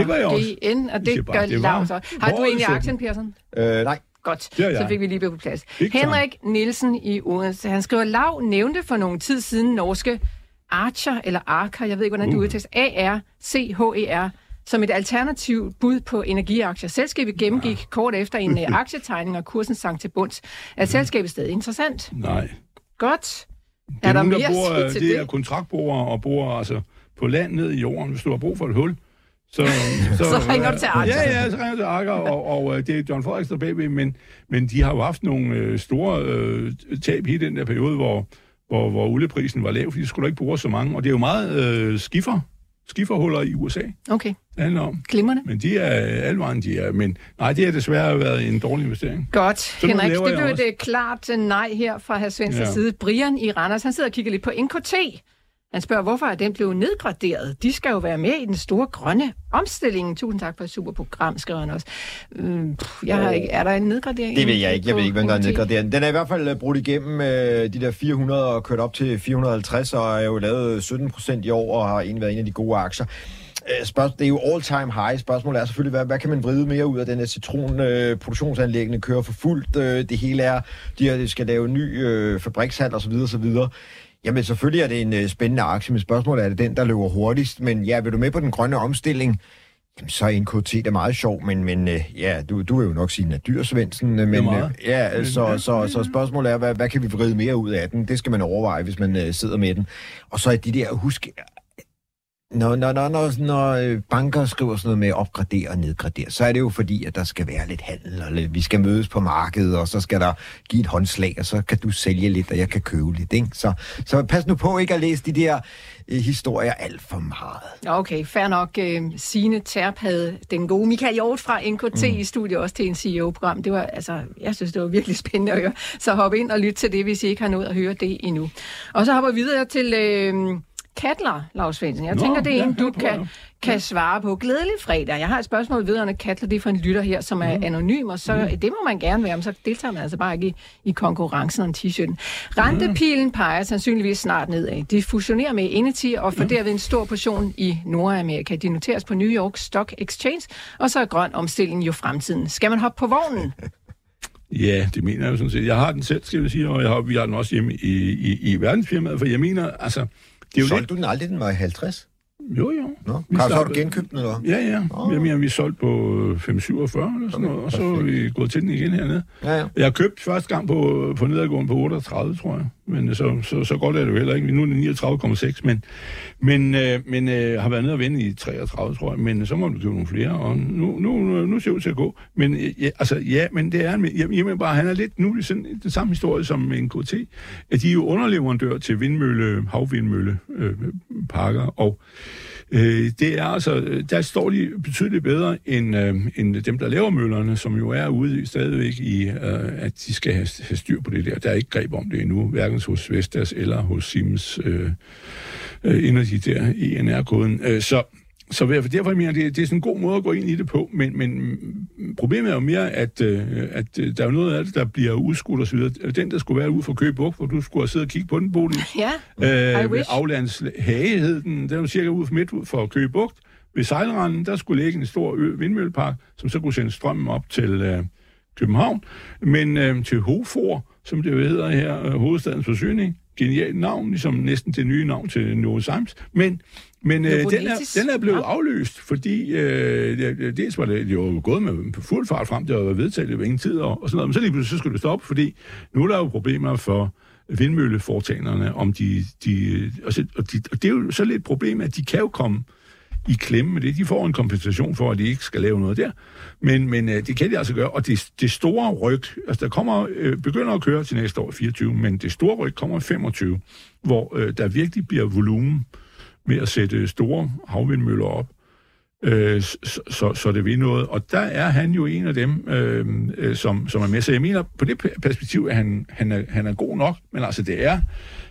GN, og det bare, gør Lars også. Har du egentlig aktien, Persson? Øh, nej. Godt, så fik vi lige på plads. Henrik Nielsen i Odense, han skriver, Lav nævnte for nogle tid siden norske Archer, eller Archer, jeg ved ikke, hvordan det Uh. udtales, A-R-C-H-E-R, E som et alternativt bud på energiaktier. Selskabet gennemgik kort efter en *laughs* øh, aktietegning, og kursen sank til bunds. Er selskabet stadig interessant? Nej. Godt. Det Er er, der nogen, der bor, sige til det det? er kontraktboere og bor altså på land ned i jorden, hvis du har brug for et hul. Så, *laughs* så, Så ringer du til Archer. Ja, ja, så ringer du til Archer, og, og øh, det er John Frederiksen der bagved, men, men de har jo haft nogle øh, store øh, tab i den der periode, hvor, hvor, hvor olieprisen var lav, fordi de skulle ikke bruge så mange. Og det er jo meget øh, skiffer, skifferhuller i USA, Okay, det handler om. glimrende. Men de er alvejen, de er. Men nej, det har desværre været en dårlig investering. Godt, nu Henrik. Det blev et klart øh, nej her fra herr Svendsens Ja. side. Brian i Randers, han sidder og kigger lidt på NKT. Han spørger, hvorfor er den blevet nedgraderet? De skal jo være med i den store grønne omstilling. Tusind tak for et super program, skriver han også. Pff, jeg har ikke, er der en nedgradering? Det ved jeg ikke. Jeg ved ikke, hvem der er nedgraderet. Den er i hvert fald øh, brudt igennem øh, de der 400 og kørt op til 450, og er jo lavet 17 procent i år, og har egentlig været en af de gode aktier. Øh, Spørgsmål, det er jo all-time high. Spørgsmålet er selvfølgelig, hvad, hvad kan man vride mere ud af den her citron? Øh, produktionsanlæggene kører for fuldt. Øh, det hele er, de, her, de skal lave ny øh, fabrikshal osv. osv. Jamen selvfølgelig er det en øh, spændende aktie, men spørgsmålet er det den, der løber hurtigst. Men ja, vil du med på den grønne omstilling? Jamen, så er NKT da meget sjov, men, men øh, ja, du, du vil jo nok sige, den er dyr, Svendsen. øh, Men, øh, ja, så, så, så spørgsmålet er, hvad, hvad kan vi vride mere ud af den? Det skal man overveje, hvis man øh, sidder med den. Og så er de der, husk, når, når, når, når, når banker skriver sådan noget med opgradere og nedgradere, så er det jo fordi, at der skal være lidt handel, og lidt, vi skal mødes på markedet, og så skal der give et håndslag, og så kan du sælge lidt, og jeg kan købe lidt. Ikke? Så, så pas nu på ikke at læse de der øh, historier alt for meget. Okay, fair nok. Øh, Signe Terp havde den gode Michael Hjort fra NKT mm. i studiet også til en CEO-program. Det var, altså, jeg synes, det var virkelig spændende at høre. Så hop ind og lyt til det, hvis I ikke har nået at høre det endnu. Og så hopper vi videre til øh, Katler, Lars Svendsen. Jeg Nå, tænker, det er ja, en, du kan, jeg. kan svare på. Glædelig fredag. Jeg har et spørgsmål vedrørende Katler. Det er for en lytter her, som er anonym, og så det må man gerne være, men så deltager man altså bare ikke i, i konkurrencen om t-shirten. Rentepilen peger sandsynligvis snart nedad. De fusionerer med Eneti og får derved en stor portion i Nordamerika. De noteres på New York Stock Exchange, og så er grøn omstilling jo fremtiden. Skal man hoppe på vognen? *laughs* Ja, det mener jeg jo sådan set. Jeg har den selv, skal jeg sige, og jeg har, vi har den også hjemme i, i, i verdensfirmaet, for jeg mener, altså, det er jo Solgte du den aldrig, den var i 50? Jo, jo. Nå, Vi Karl, så har du genkøbt den, eller? Ja, ja. Oh. Jeg mener, vi er solgt på øh, 5,47 eller sådan noget, og så er vi gået til den igen hernede. Ja, ja. Jeg har købt første gang på, på nedadgående på 38, tror jeg. Men så, så, så godt er det jo heller ikke. Nu er det 39,6, men, men, øh, men øh, har været nede og vende i 33, tror jeg. Men øh, så må du købe nogle flere, og nu, nu, nu, nu ser det ud til at gå. Men øh, ja, altså, ja, men det er, jeg, mener bare, han er lidt nu er sådan den samme historie som en KT, at de er jo underleverandør til vindmølle, havvindmølle øh, parker, og Øh, det er altså, der står de betydeligt bedre end, øh, end dem, der laver møllerne, som jo er ude stadigvæk i, øh, at de skal have, have styr på det der. Der er ikke greb om det endnu, hverken hos Vestas eller hos Siemens øh, øh, Energy der i ENR-koden. Øh, så så derfor, derfor mener jeg, det, det er sådan en god måde at gå ind i det på, men, men problemet er jo mere, at, øh, at øh, der er jo noget af det, der bliver udskudt osv. Den, der skulle være ude for Køge Bugt, hvor du skulle have siddet og kigge på den bolig, *laughs* Ja, Øh. Aflands Hage hed den. Den var cirka ud for midt for Køge Bugt. Ved sejlranden, der skulle ligge en stor ø, vindmøllepark, som så kunne sende strømmen op til øh, København. Men øh, til Hofor, som det jo hedder her, øh, hovedstadens forsyning, genialt navn, ligesom næsten det nye navn til Novozymes. Men, men øh, den, er, den er blevet Ja. afløst, fordi øh, det- dels var det jo gået med fuld fart frem, det var vedtaget, var ingen tid og, og sådan noget, men så lige pludselig så skulle det stoppe, fordi nu er der jo problemer for vindmølleforetagenderne, om de, de, og, så, og, de, og det er jo så lidt et problem, at de kan jo komme i klemme med det. De får en kompensation for, at de ikke skal lave noget der. Men, men øh, det kan de altså gøre. Og det, det store ryg, altså der kommer, øh, begynder at køre til næste år 24, men det store ryg kommer i 25, hvor øh, der virkelig bliver volumen med at sætte store havvindmøller op. Øh, så, så, så det vil noget. Og der er han jo en af dem, øh, øh, som, som er med. Så jeg mener, på det pe- perspektiv, at han, han, er, han er god nok, men altså det er,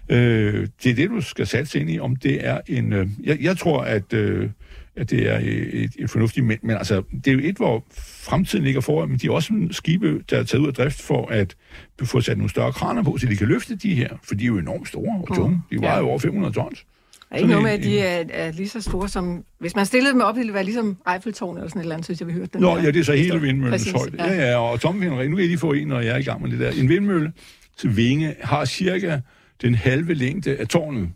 øh, det er det, du skal satse ind i, om det er en... Øh, jeg, jeg tror, at, øh, at det er et, et fornuftigt, men, men altså, det er jo et, hvor fremtiden ligger foran, men de er også skibe, der er taget ud af drift for at få sat nogle større kraner på, så de kan løfte de her, for de er jo enormt store og tunge. De vejer jo over 500 tons. Der er ikke noget med, at de er, er lige så store som... Hvis man stillede dem op, ville det være ligesom Eiffeltårnet eller sådan et eller andet, synes jeg, vi hørte den Nå, der ja, det er så hele vindmøllens højde. Ja, ja, og tommelfingerreglen, nu kan I lige få en, når jeg er i gang med det der. En vindmølle til vinge har cirka den halve længde af tårnet.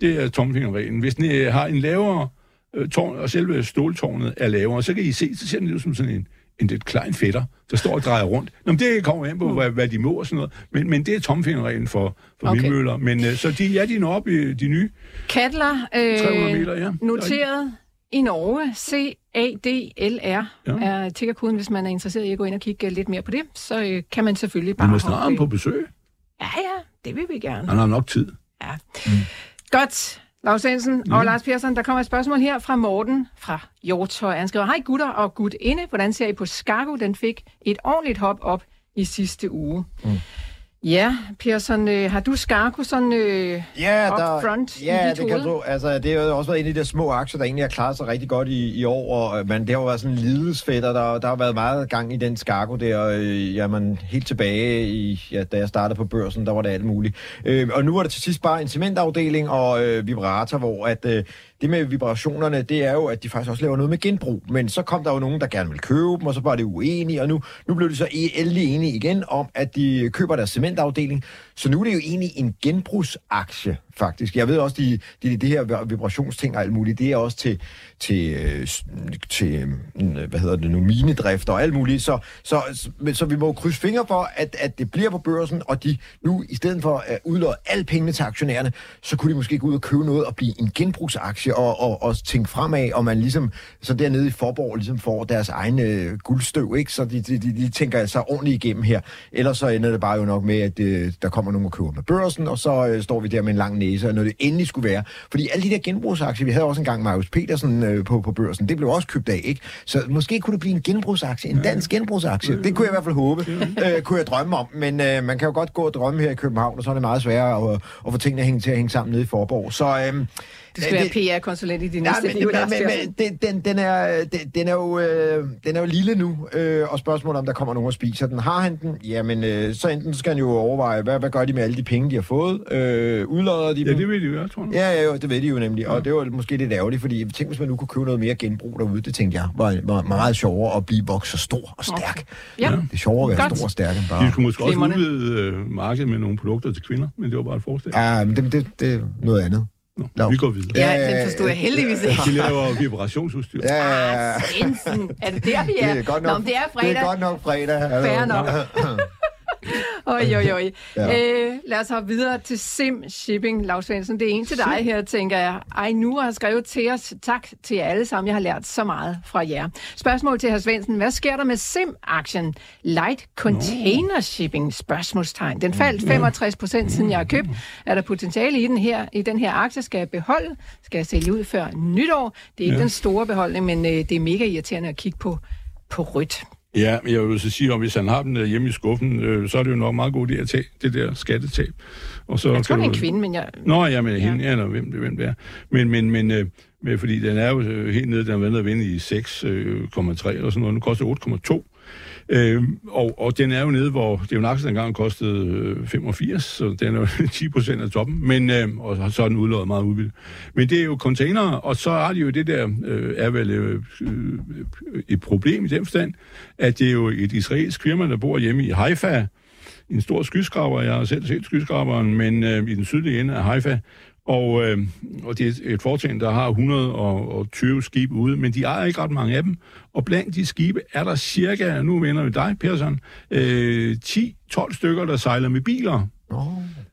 Det er tommelfingerreglen. Hvis den øh, har en lavere øh, tårn, og selve ståltårnet er lavere, så kan I se, så ser den ud som sådan en, en lidt klein fætter, der står og drejer rundt. Nå, men det kommer an på, hvad, hvad de må og sådan noget. Men, men det er tommelfingerreglen for, for Okay. vindmøller. Men øh, så de, ja, de når op i de nye. Katler, 300 øh, meter, ja. noteret i Norge, CADLR Ja. er tickerkoden, hvis man er interesseret i at gå ind og kigge lidt mere på det, så øh, kan man selvfølgelig Vi bare må snart på besøg. Ja, ja, det vil vi gerne. Han har nok tid. Ja. Mm. Godt. Lars Jensen og Lars Persson, der kommer et spørgsmål her fra Morten fra Hjortøj. Han skriver, hej gutter og gut inde, hvordan ser I på Skago? Den fik et ordentligt hop op i sidste uge. Mm. Ja, Persson, øh, har du Skarko sådan øh, Ja, up der, front ja det kan du. Altså, det har jo også været en af de der små aktier, der egentlig har klaret sig rigtig godt i, i år, og, øh, men det har jo været sådan en lidesfætter, der, der har været meget gang i den skarko der, øh, jamen, helt tilbage i, ja, da jeg startede på børsen, der var det alt muligt. Øh, og nu var det til sidst bare en cementafdeling og øh, vibrator, hvor at, øh, det med vibrationerne, det er jo, at de faktisk også laver noget med genbrug. Men så kom der jo nogen, der gerne ville købe dem, og så var det uenige, og nu, nu blev de så e- endelig enige igen om, at de køber deres cementafdeling. Så nu er det jo egentlig en genbrugsaktie, faktisk. Jeg ved også, de, de, det her vibrationsting og alt muligt, det er også til, til, øh, til øh, hvad hedder det nu, minedrift og alt muligt. Så, så, så, så vi må krydse fingre for, at, at det bliver på børsen, og de nu, i stedet for at udlåde alle pengene til aktionærerne, så kunne de måske gå ud og købe noget og blive en genbrugsaktie og, og, og tænke fremad, og man ligesom, så dernede i Forborg ligesom får deres egne øh, guldstøv, ikke? Så de, de, de, de tænker altså ordentligt igennem her. Ellers så ender det bare jo nok med, at øh, der kommer nogen og køber med børsen, og så øh, står vi der med en lang næse, og når det endelig skulle være. Fordi alle de der genbrugsaktier, vi havde også engang Marius Petersen øh, på, på børsen, det blev også købt af, ikke? Så måske kunne det blive en genbrugsaktie, en dansk genbrugsaktie. Det kunne jeg i hvert fald håbe, øh, kunne jeg drømme om. Men øh, man kan jo godt gå og drømme her i København, og så er det meget sværere at, at få tingene hænge til at hænge sammen nede i Forborg. Så øh, Du skal være PR-konsulent i Nej, næste men, liv, men, men, men den, den, den, er, den, den, er jo, øh, den er jo lille nu, øh, og spørgsmålet om der kommer nogen og spiser den. Har han den? Jamen, øh, så enten skal han jo overveje, hvad, hvad gør de med alle de penge, de har fået? Øh, udlodder de Ja, dem? det vil de jo, tror jeg. Ja, ja, jo, det ved de jo nemlig. Og det var måske lidt ærgerligt, fordi jeg tænkte, hvis man nu kunne købe noget mere genbrug derude, det tænkte jeg var, var, meget sjovere at blive vokset stor og stærk. Ja. Det er sjovere at være Godt. stor og stærk end De bare... skulle måske også Glimrende. udvide øh, markedet med nogle produkter til kvinder, men det var bare et forslag. Ja, men det, det, det er noget andet. Nå, Nå. vi går videre. Ja, den forstod jeg heldigvis ikke. De laver vibrationsudstyr. Ja, ja, ja. Ah, er det der, vi er? Det er godt Nå, nok, men det er det fredag. er godt nok fredag. Fair nok. *clears throat* Oj, oj, oj. Ja. Øh, lad os hoppe videre til Sim Shipping, Lars Svendsen. Det er en til dig her, tænker jeg. Ej, nu har skrevet til os. Tak til jer alle sammen. Jeg har lært så meget fra jer. Spørgsmål til hr. Svendsen. Hvad sker der med Sim-aktien? Light Container Shipping? Spørgsmålstegn. Den faldt 65 procent, siden jeg har købt. Er der potentiale i den her, i den her aktie? Skal jeg beholde? Skal jeg sælge ud før nytår? Det er ikke ja. den store beholdning, men øh, det er mega irriterende at kigge på, på rødt. Ja, men jeg vil så sige, at hvis han har den øh, hjemme i skuffen, øh, så er det jo nok meget god idé at tage det der skattetab. Og så Jeg tror, kan det er en kvinde, men jeg... Nå, ja, men hende, ja. eller hvem det, hvem det er. Men, men, men øh, med, fordi den er jo øh, helt nede, den er været vinde i 6,3 øh, 0,3 eller sådan noget. Nu koster 8,2. Øh, og, og den er jo nede, hvor det er jo en engang kostede øh, 85, så den er jo *laughs* 10 procent af toppen, men, øh, og så er den udlået meget udvildt. Men det er jo container, og så er det jo det der, øh, er vel øh, øh, et problem i den forstand, at det er jo et israelsk firma, der bor hjemme i Haifa, en stor skyskraber. Jeg har selv set skyskraberen, men øh, i den sydlige ende af Haifa. Og, øh, og det er et foretagende, der har 120 skibe ude, men de ejer ikke ret mange af dem. Og blandt de skibe er der cirka, nu vender vi dig, Persson, øh, 10-12 stykker, der sejler med biler. Nå.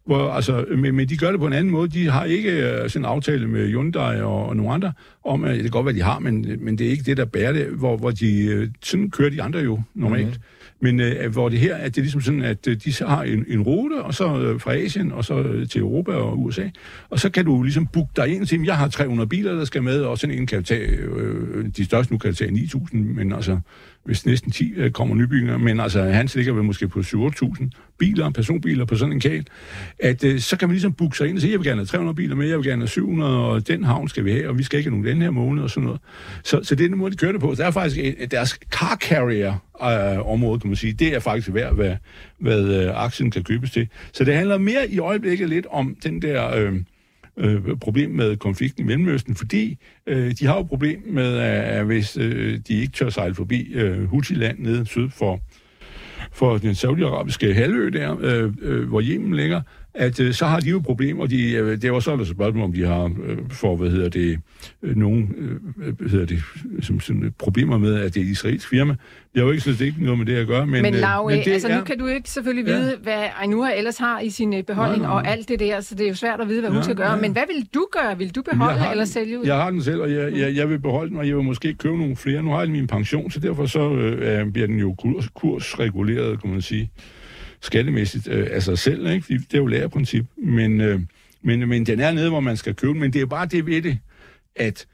Hvor, altså, men, men de gør det på en anden måde. De har ikke øh, sådan en aftale med Hyundai og, og nogle andre om, at det kan godt være, de har, men, men det er ikke det, der bærer det, hvor, hvor de, øh, sådan kører de andre jo normalt. Mm-hmm. Men øh, hvor det her, at det er ligesom sådan, at øh, de så har en, en rute, og så øh, fra Asien, og så øh, til Europa og USA, og så kan du ligesom booke dig ind til, jeg har 300 biler, der skal med, og sådan en kan tage, øh, øh de største nu kan tage 9.000, men altså, hvis næsten 10 øh, kommer nybygninger, men altså, han ligger vel måske på 7.000 biler, personbiler på sådan en kæl, at øh, så kan man ligesom booke sig ind og sige, jeg vil gerne have 300 biler med, jeg vil gerne have 700, og den havn skal vi have, og vi skal ikke have nogen den her måned, og sådan noget. Så, så det er den måde, de kører det på. Der er faktisk et, deres car carrier øh, område, kan man sige, det er faktisk værd, hvad, hvad øh, aktien kan købes til. Så det handler mere i øjeblikket lidt om den der... Øh, øh, problem med konflikten i Mellemøsten, fordi øh, de har jo problem med, at, hvis øh, de ikke tør sejle forbi øh, Houthi-land nede syd for, for den saudiarabiske halvø der, øh, øh, hvor Yemen ligger, at øh, så har de jo problemer. De, øh, det er jo så der spørgsmål, om de har øh, for, hvad hedder det, øh, nogen øh, hvad hedder det, som, som, problemer med, at det er et israelsk firma. Det har jo ikke slet ikke noget med det at gøre. Men, Men, men øh, Lau, men det altså nu kan du ikke selvfølgelig Ja. vide, hvad Ainua ellers har i sin øh, beholdning Nej, nej, nej. og alt det der, så det er jo svært at vide, hvad hun Ja, skal gøre. ja. Men hvad vil du gøre? Vil du beholde har eller den. sælge ud? Jeg har den selv, og jeg, jeg, jeg vil beholde den, og jeg vil måske købe nogle flere. Nu har jeg min pension, så derfor så øh, bliver den jo kurs, kursreguleret, kan man sige, skattemæssigt øh, af sig selv, ikke? Fordi det er jo lærerprincip. Men, øh, Men, men den er nede, hvor man skal købe. Men det er bare det ved det, at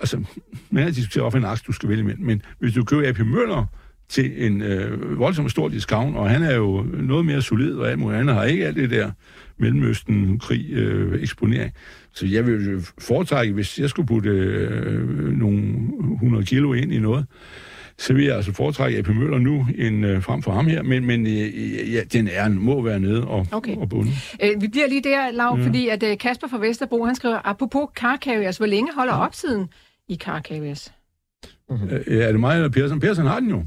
altså, man har diskuteret, hvorfor en aktie du skal vælge imellem, men hvis du køber AP Møller til en øh, voldsomt stor discount, og han er jo noget mere solid og alt muligt andet, har ikke alt det der Mellemøsten, krig, øh, eksponering. Så jeg vil foretrække, hvis jeg skulle putte øh, nogle 100 kilo ind i noget, så vil jeg altså foretrække AP Møller nu end øh, frem for ham her, men, men øh, ja, den er, må være nede og, Okay. og bunde. Øh, vi bliver lige der, Lav, ja. fordi at øh, Kasper fra Vesterbro, han skriver, apropos car carriers, hvor længe holder opsiden i car carriers? Øh, er det mig eller Persson? Persson har den jo.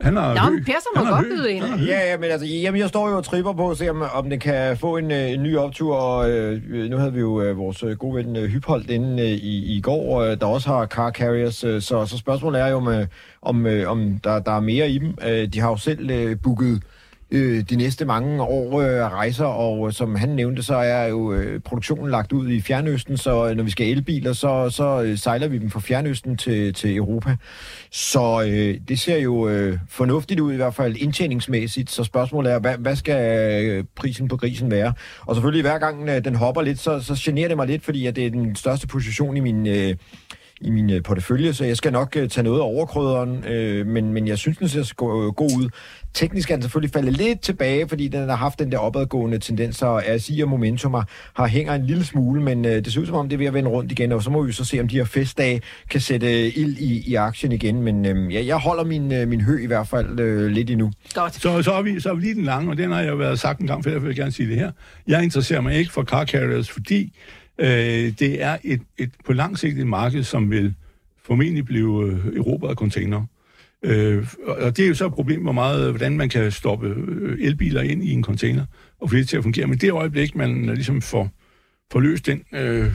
Han har Nå, men Persson må godt byde ind. Ja, ja, men altså, jamen, jeg står jo og tripper på at se, om, om den kan få en, øh, en ny optur, og øh, nu havde vi jo øh, vores øh, gode ven øh, Hypholdt inde øh, i, i går, øh, der også har car carriers, øh, så, så spørgsmålet er jo, om, øh, om, øh, om der, der er mere i dem. Øh, de har jo selv øh, booket øh, øh, de næste mange år øh, rejser, og øh, som han nævnte, så er jo øh, produktionen lagt ud i Fjernøsten, så øh, når vi skal elbiler, så, så øh, sejler vi dem fra Fjernøsten til, til Europa. Så øh, det ser jo øh, fornuftigt ud, i hvert fald indtjeningsmæssigt, så spørgsmålet er, hvad, hvad skal øh, prisen på grisen være? Og selvfølgelig hver gang øh, den hopper lidt, så, så generer det mig lidt, fordi at det er den største position i min... Øh, i min øh, portefølje, så jeg skal nok øh, tage noget af overkrydderen, øh, men, men jeg synes, den ser go- øh, god ud. Teknisk er den selvfølgelig faldet lidt tilbage, fordi den har haft den der opadgående tendens, så RSI og Momentum har, har hænger en lille smule, men øh, det ser ud som om, det er ved at vende rundt igen, og så må vi så se, om de her festdage kan sætte øh, ild i, i aktien igen, men øh, ja, jeg holder min, øh, min hø i hvert fald øh, lidt endnu. Godt. Så, så, er vi, så er vi lige den lange, og den har jeg jo været sagt en gang før, jeg vil gerne sige det her. Jeg interesserer mig ikke for car carriers, fordi øh, det er et, et på lang sigt et marked, som vil formentlig blive øh, erobret af container. Øh, og det er jo så et problem, hvor meget, hvordan man kan stoppe øh, elbiler ind i en container og få det til at fungere. Men det øjeblik, man øh, ligesom får, får løst den øh,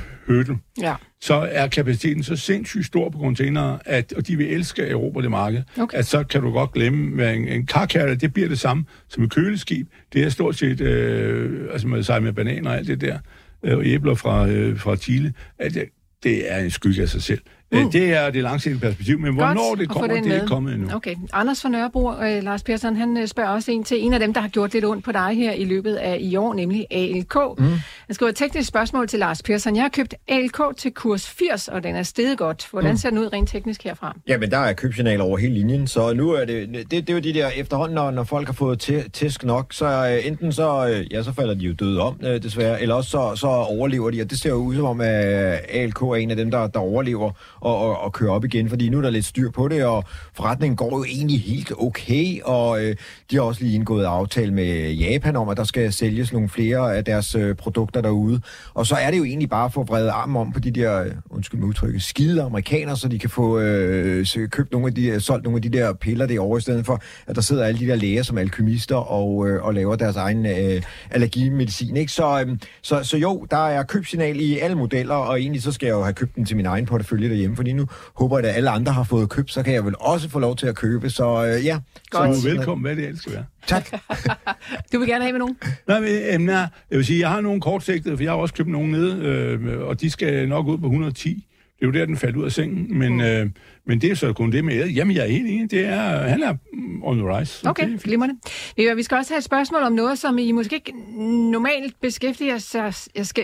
Ja. så er kapaciteten så sindssygt stor på containere, at, og de vil elske at erobre det marked, Okay. at så kan du godt glemme, hvad en, en car carrier, det bliver det samme som et køleskib. Det er stort set, øh, altså med sig med bananer og alt det der, øh, æbler fra, øh, fra Chile, at det, det er en skygge af sig selv. Mm. Det er det langsigtede perspektiv, men hvornår Godt det at få kommer, den det er ikke kommet endnu. Okay. Anders fra Nørrebro, øh, Lars Persson, han øh, spørger også en til en af dem, der har gjort lidt ondt på dig her i løbet af i år, nemlig ALK. Mm. Han skriver et teknisk spørgsmål til Lars Persson. Jeg har købt ALK til kurs 80, og den er steget godt. Hvordan mm. ser den ud rent teknisk herfra? Ja, men der er købsignaler over hele linjen, så nu er det, det, det er jo de der efterhånden, når, når folk har fået tæ- tæsk nok, så øh, enten så, øh, ja, så falder de jo døde om, øh, desværre, eller også så, så overlever de, og det ser jo ud som om, at ALK er en af dem, der, der overlever og, og, og køre op igen, fordi nu er der lidt styr på det, og forretningen går jo egentlig helt okay, og øh, de har også lige indgået aftale med Japan om, at der skal sælges nogle flere af deres øh, produkter derude, og så er det jo egentlig bare at få vredet armen om på de der, øh, undskyld mig udtrykket, skide amerikanere, så de kan få øh, så købt nogle af de, øh, solgt nogle af de der piller derovre, i stedet for, at der sidder alle de der læger som alkymister og, øh, og laver deres egen øh, allergimedicin. Ikke? Så, øh, så, så jo, der er købsignal i alle modeller, og egentlig så skal jeg jo have købt den til min egen portefølje derhjemme, fordi nu håber jeg, at alle andre har fået købt, så kan jeg vel også få lov til at købe. Så øh, ja. Godt. Så velkommen, hvad det ellers skal være. tak. *laughs* Du vil gerne have med nogen? Nej, men, øh, nej, jeg vil sige, jeg har nogle kortsigtede, for jeg har også købt nogle nede, øh, og de skal nok ud på 110. Det er jo der, den faldt ud af sengen, men, øh, men det er så kun det med Ed. Jamen, jeg er helt enig. Det er, han er mm, on the rise. Okay, det glimrende. Vi vi skal også have et spørgsmål om noget, som I måske ikke normalt beskæftiger, sig,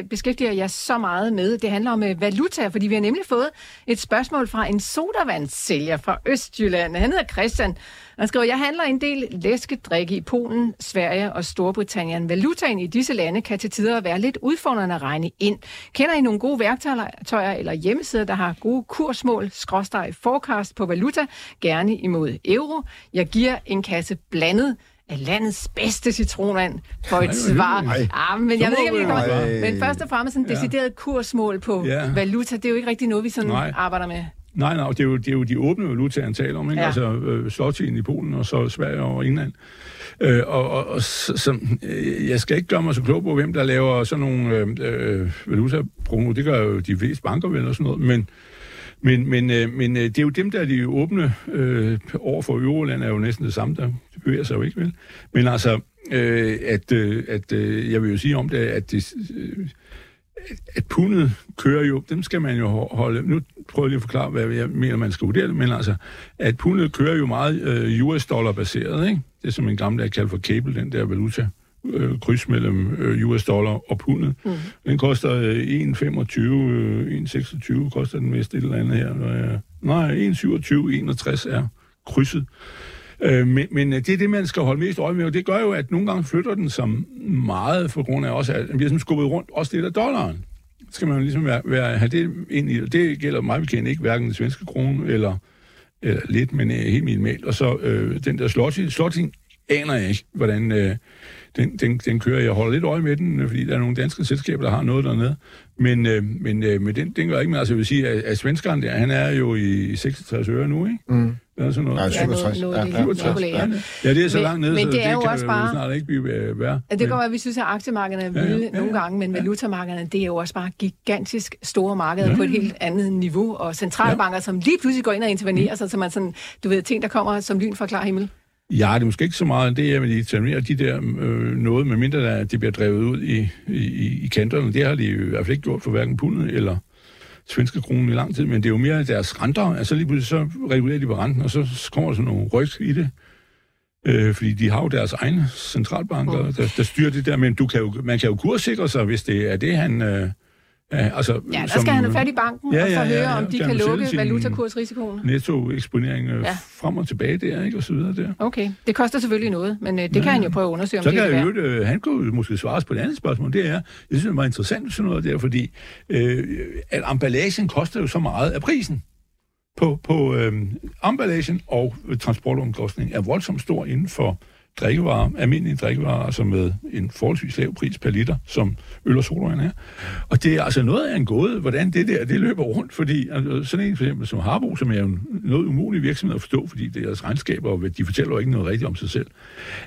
beskæftiger jer så meget med. Det handler om øh, valuta, fordi vi har nemlig fået et spørgsmål fra en sodavandssælger fra Østjylland. Han hedder Christian. Han skriver, jeg handler en del læskedrikke i Polen, Sverige og Storbritannien. Valutaen i disse lande kan til tider være lidt udfordrende at regne ind. Kender I nogle gode værktøjer eller hjemmesider, der har gode kursmål, skråstreg forecast på valuta, gerne imod euro? Jeg giver en kasse blandet af landets bedste citronvand for et Ej, hvor svar. hyggeligt. Ja, men jeg ved ikke, om vi- kommer... Men først og fremmest sådan decideret kursmål på Ja. valuta, det er jo ikke rigtig noget, vi sådan Nej. arbejder med. Nej, nej, det er jo, det er jo de åbne valutaer, han taler om, ikke? Ja. Altså øh, slotien i Polen, og så Sverige og England. Øh, og og, og så, så, øh, jeg skal ikke gøre mig så klog på, hvem der laver sådan nogle øh, øh, valutaprognoser. Det gør jo de fleste banker vel og sådan noget, men men, men, øh, men øh, det er jo dem, der er de åbne øh, over for Euroland, er jo næsten det samme, der det bevæger sig jo ikke, vel? Men altså, øh, at, øh, at øh, jeg vil jo sige om det, at det, øh, at pundet kører jo, dem skal man jo holde, nu prøver jeg lige at forklare, hvad jeg mener, man skal vurdere det, men altså, at pundet kører jo meget øh, US-dollar baseret, ikke? Det er som en gammel, der kalder for cable, den der valuta øh, kryds mellem øh, US dollar og pundet. Mm. Den koster øh, 1,25, øh, 1,26 koster den mest et eller andet her. Øh, nej, 1,27, 61 er krydset. Øh, Øh, men, men øh, det er det, man skal holde mest øje med, og det gør jo, at nogle gange flytter den som meget, for grund af også, at den bliver ligesom skubbet rundt, også det der dollaren. Skal man ligesom være, være, have det ind i det. Det gælder mig bekendt ikke, hverken den svenske krone eller, eller lidt, men øh, helt minimalt. Og så øh, den der slotting, slotting aner jeg ikke, hvordan øh, den, den, den kører. Jeg holder lidt øje med den, fordi der er nogle danske selskaber, der har noget dernede. Men, øh, men, øh, men den, den gør ikke, men altså jeg vil sige, at, at svenskeren der, han er jo i 66 øre nu, ikke? Mm. Eller sådan noget. Nej, 67. Ja, noget, noget, ja, 67. Ja. ja, det er så men, langt nede, men det, så er det jo kan også jo bare, snart ikke blive værre. Det går, at vi synes, at aktiemarkederne er vilde ja, ja, ja, nogle gange, men valutamarkederne, det er jo også bare gigantisk store markeder ja. på et helt andet niveau, og centralbanker, ja. som lige pludselig går ind og intervenerer, så, så man sådan, du ved, ting, der kommer som lyn fra klar himmel. Ja, det er måske ikke så meget det, jeg vil determinere de der øh, noget, medmindre der, de bliver drevet ud i, i, i kanterne. Det har de i hvert fald ikke gjort for hverken pundet eller svenske kronen i lang tid, men det er jo mere deres renter. Altså lige pludselig så regulerer de på renten, og så kommer der sådan nogle ryg i det. Øh, fordi de har jo deres egne centralbanker, mm. der, der styrer det der, men du kan jo, man kan jo kurssikre sig, hvis det er det, han... Øh, Ja, altså, ja, der som, skal han fat i banken ja, og så ja, høre, ja, ja, om de kan, kan lukke valutakursrisikoen. Netto-eksponering øh, ja. frem og tilbage der, ikke? Og så videre der. Okay, det koster selvfølgelig noget, men øh, det ja, kan han jo prøve at undersøge, om så det kan er jo, øh, Han kunne måske svare på det andet spørgsmål, det er, jeg synes, det er meget interessant sådan noget der, fordi øh, at emballagen koster jo så meget af prisen på, på øh, emballagen og transportomkostning er voldsomt stor inden for drikkevarer, almindelige drikkevarer, altså med en forholdsvis lav pris per liter, som øl og sodavand er. Og det er altså noget af en gåde, hvordan det der, det løber rundt, fordi altså, sådan en for eksempel som Harbo, som er jo noget umulig virksomhed at forstå, fordi deres regnskaber, og de fortæller jo ikke noget rigtigt om sig selv,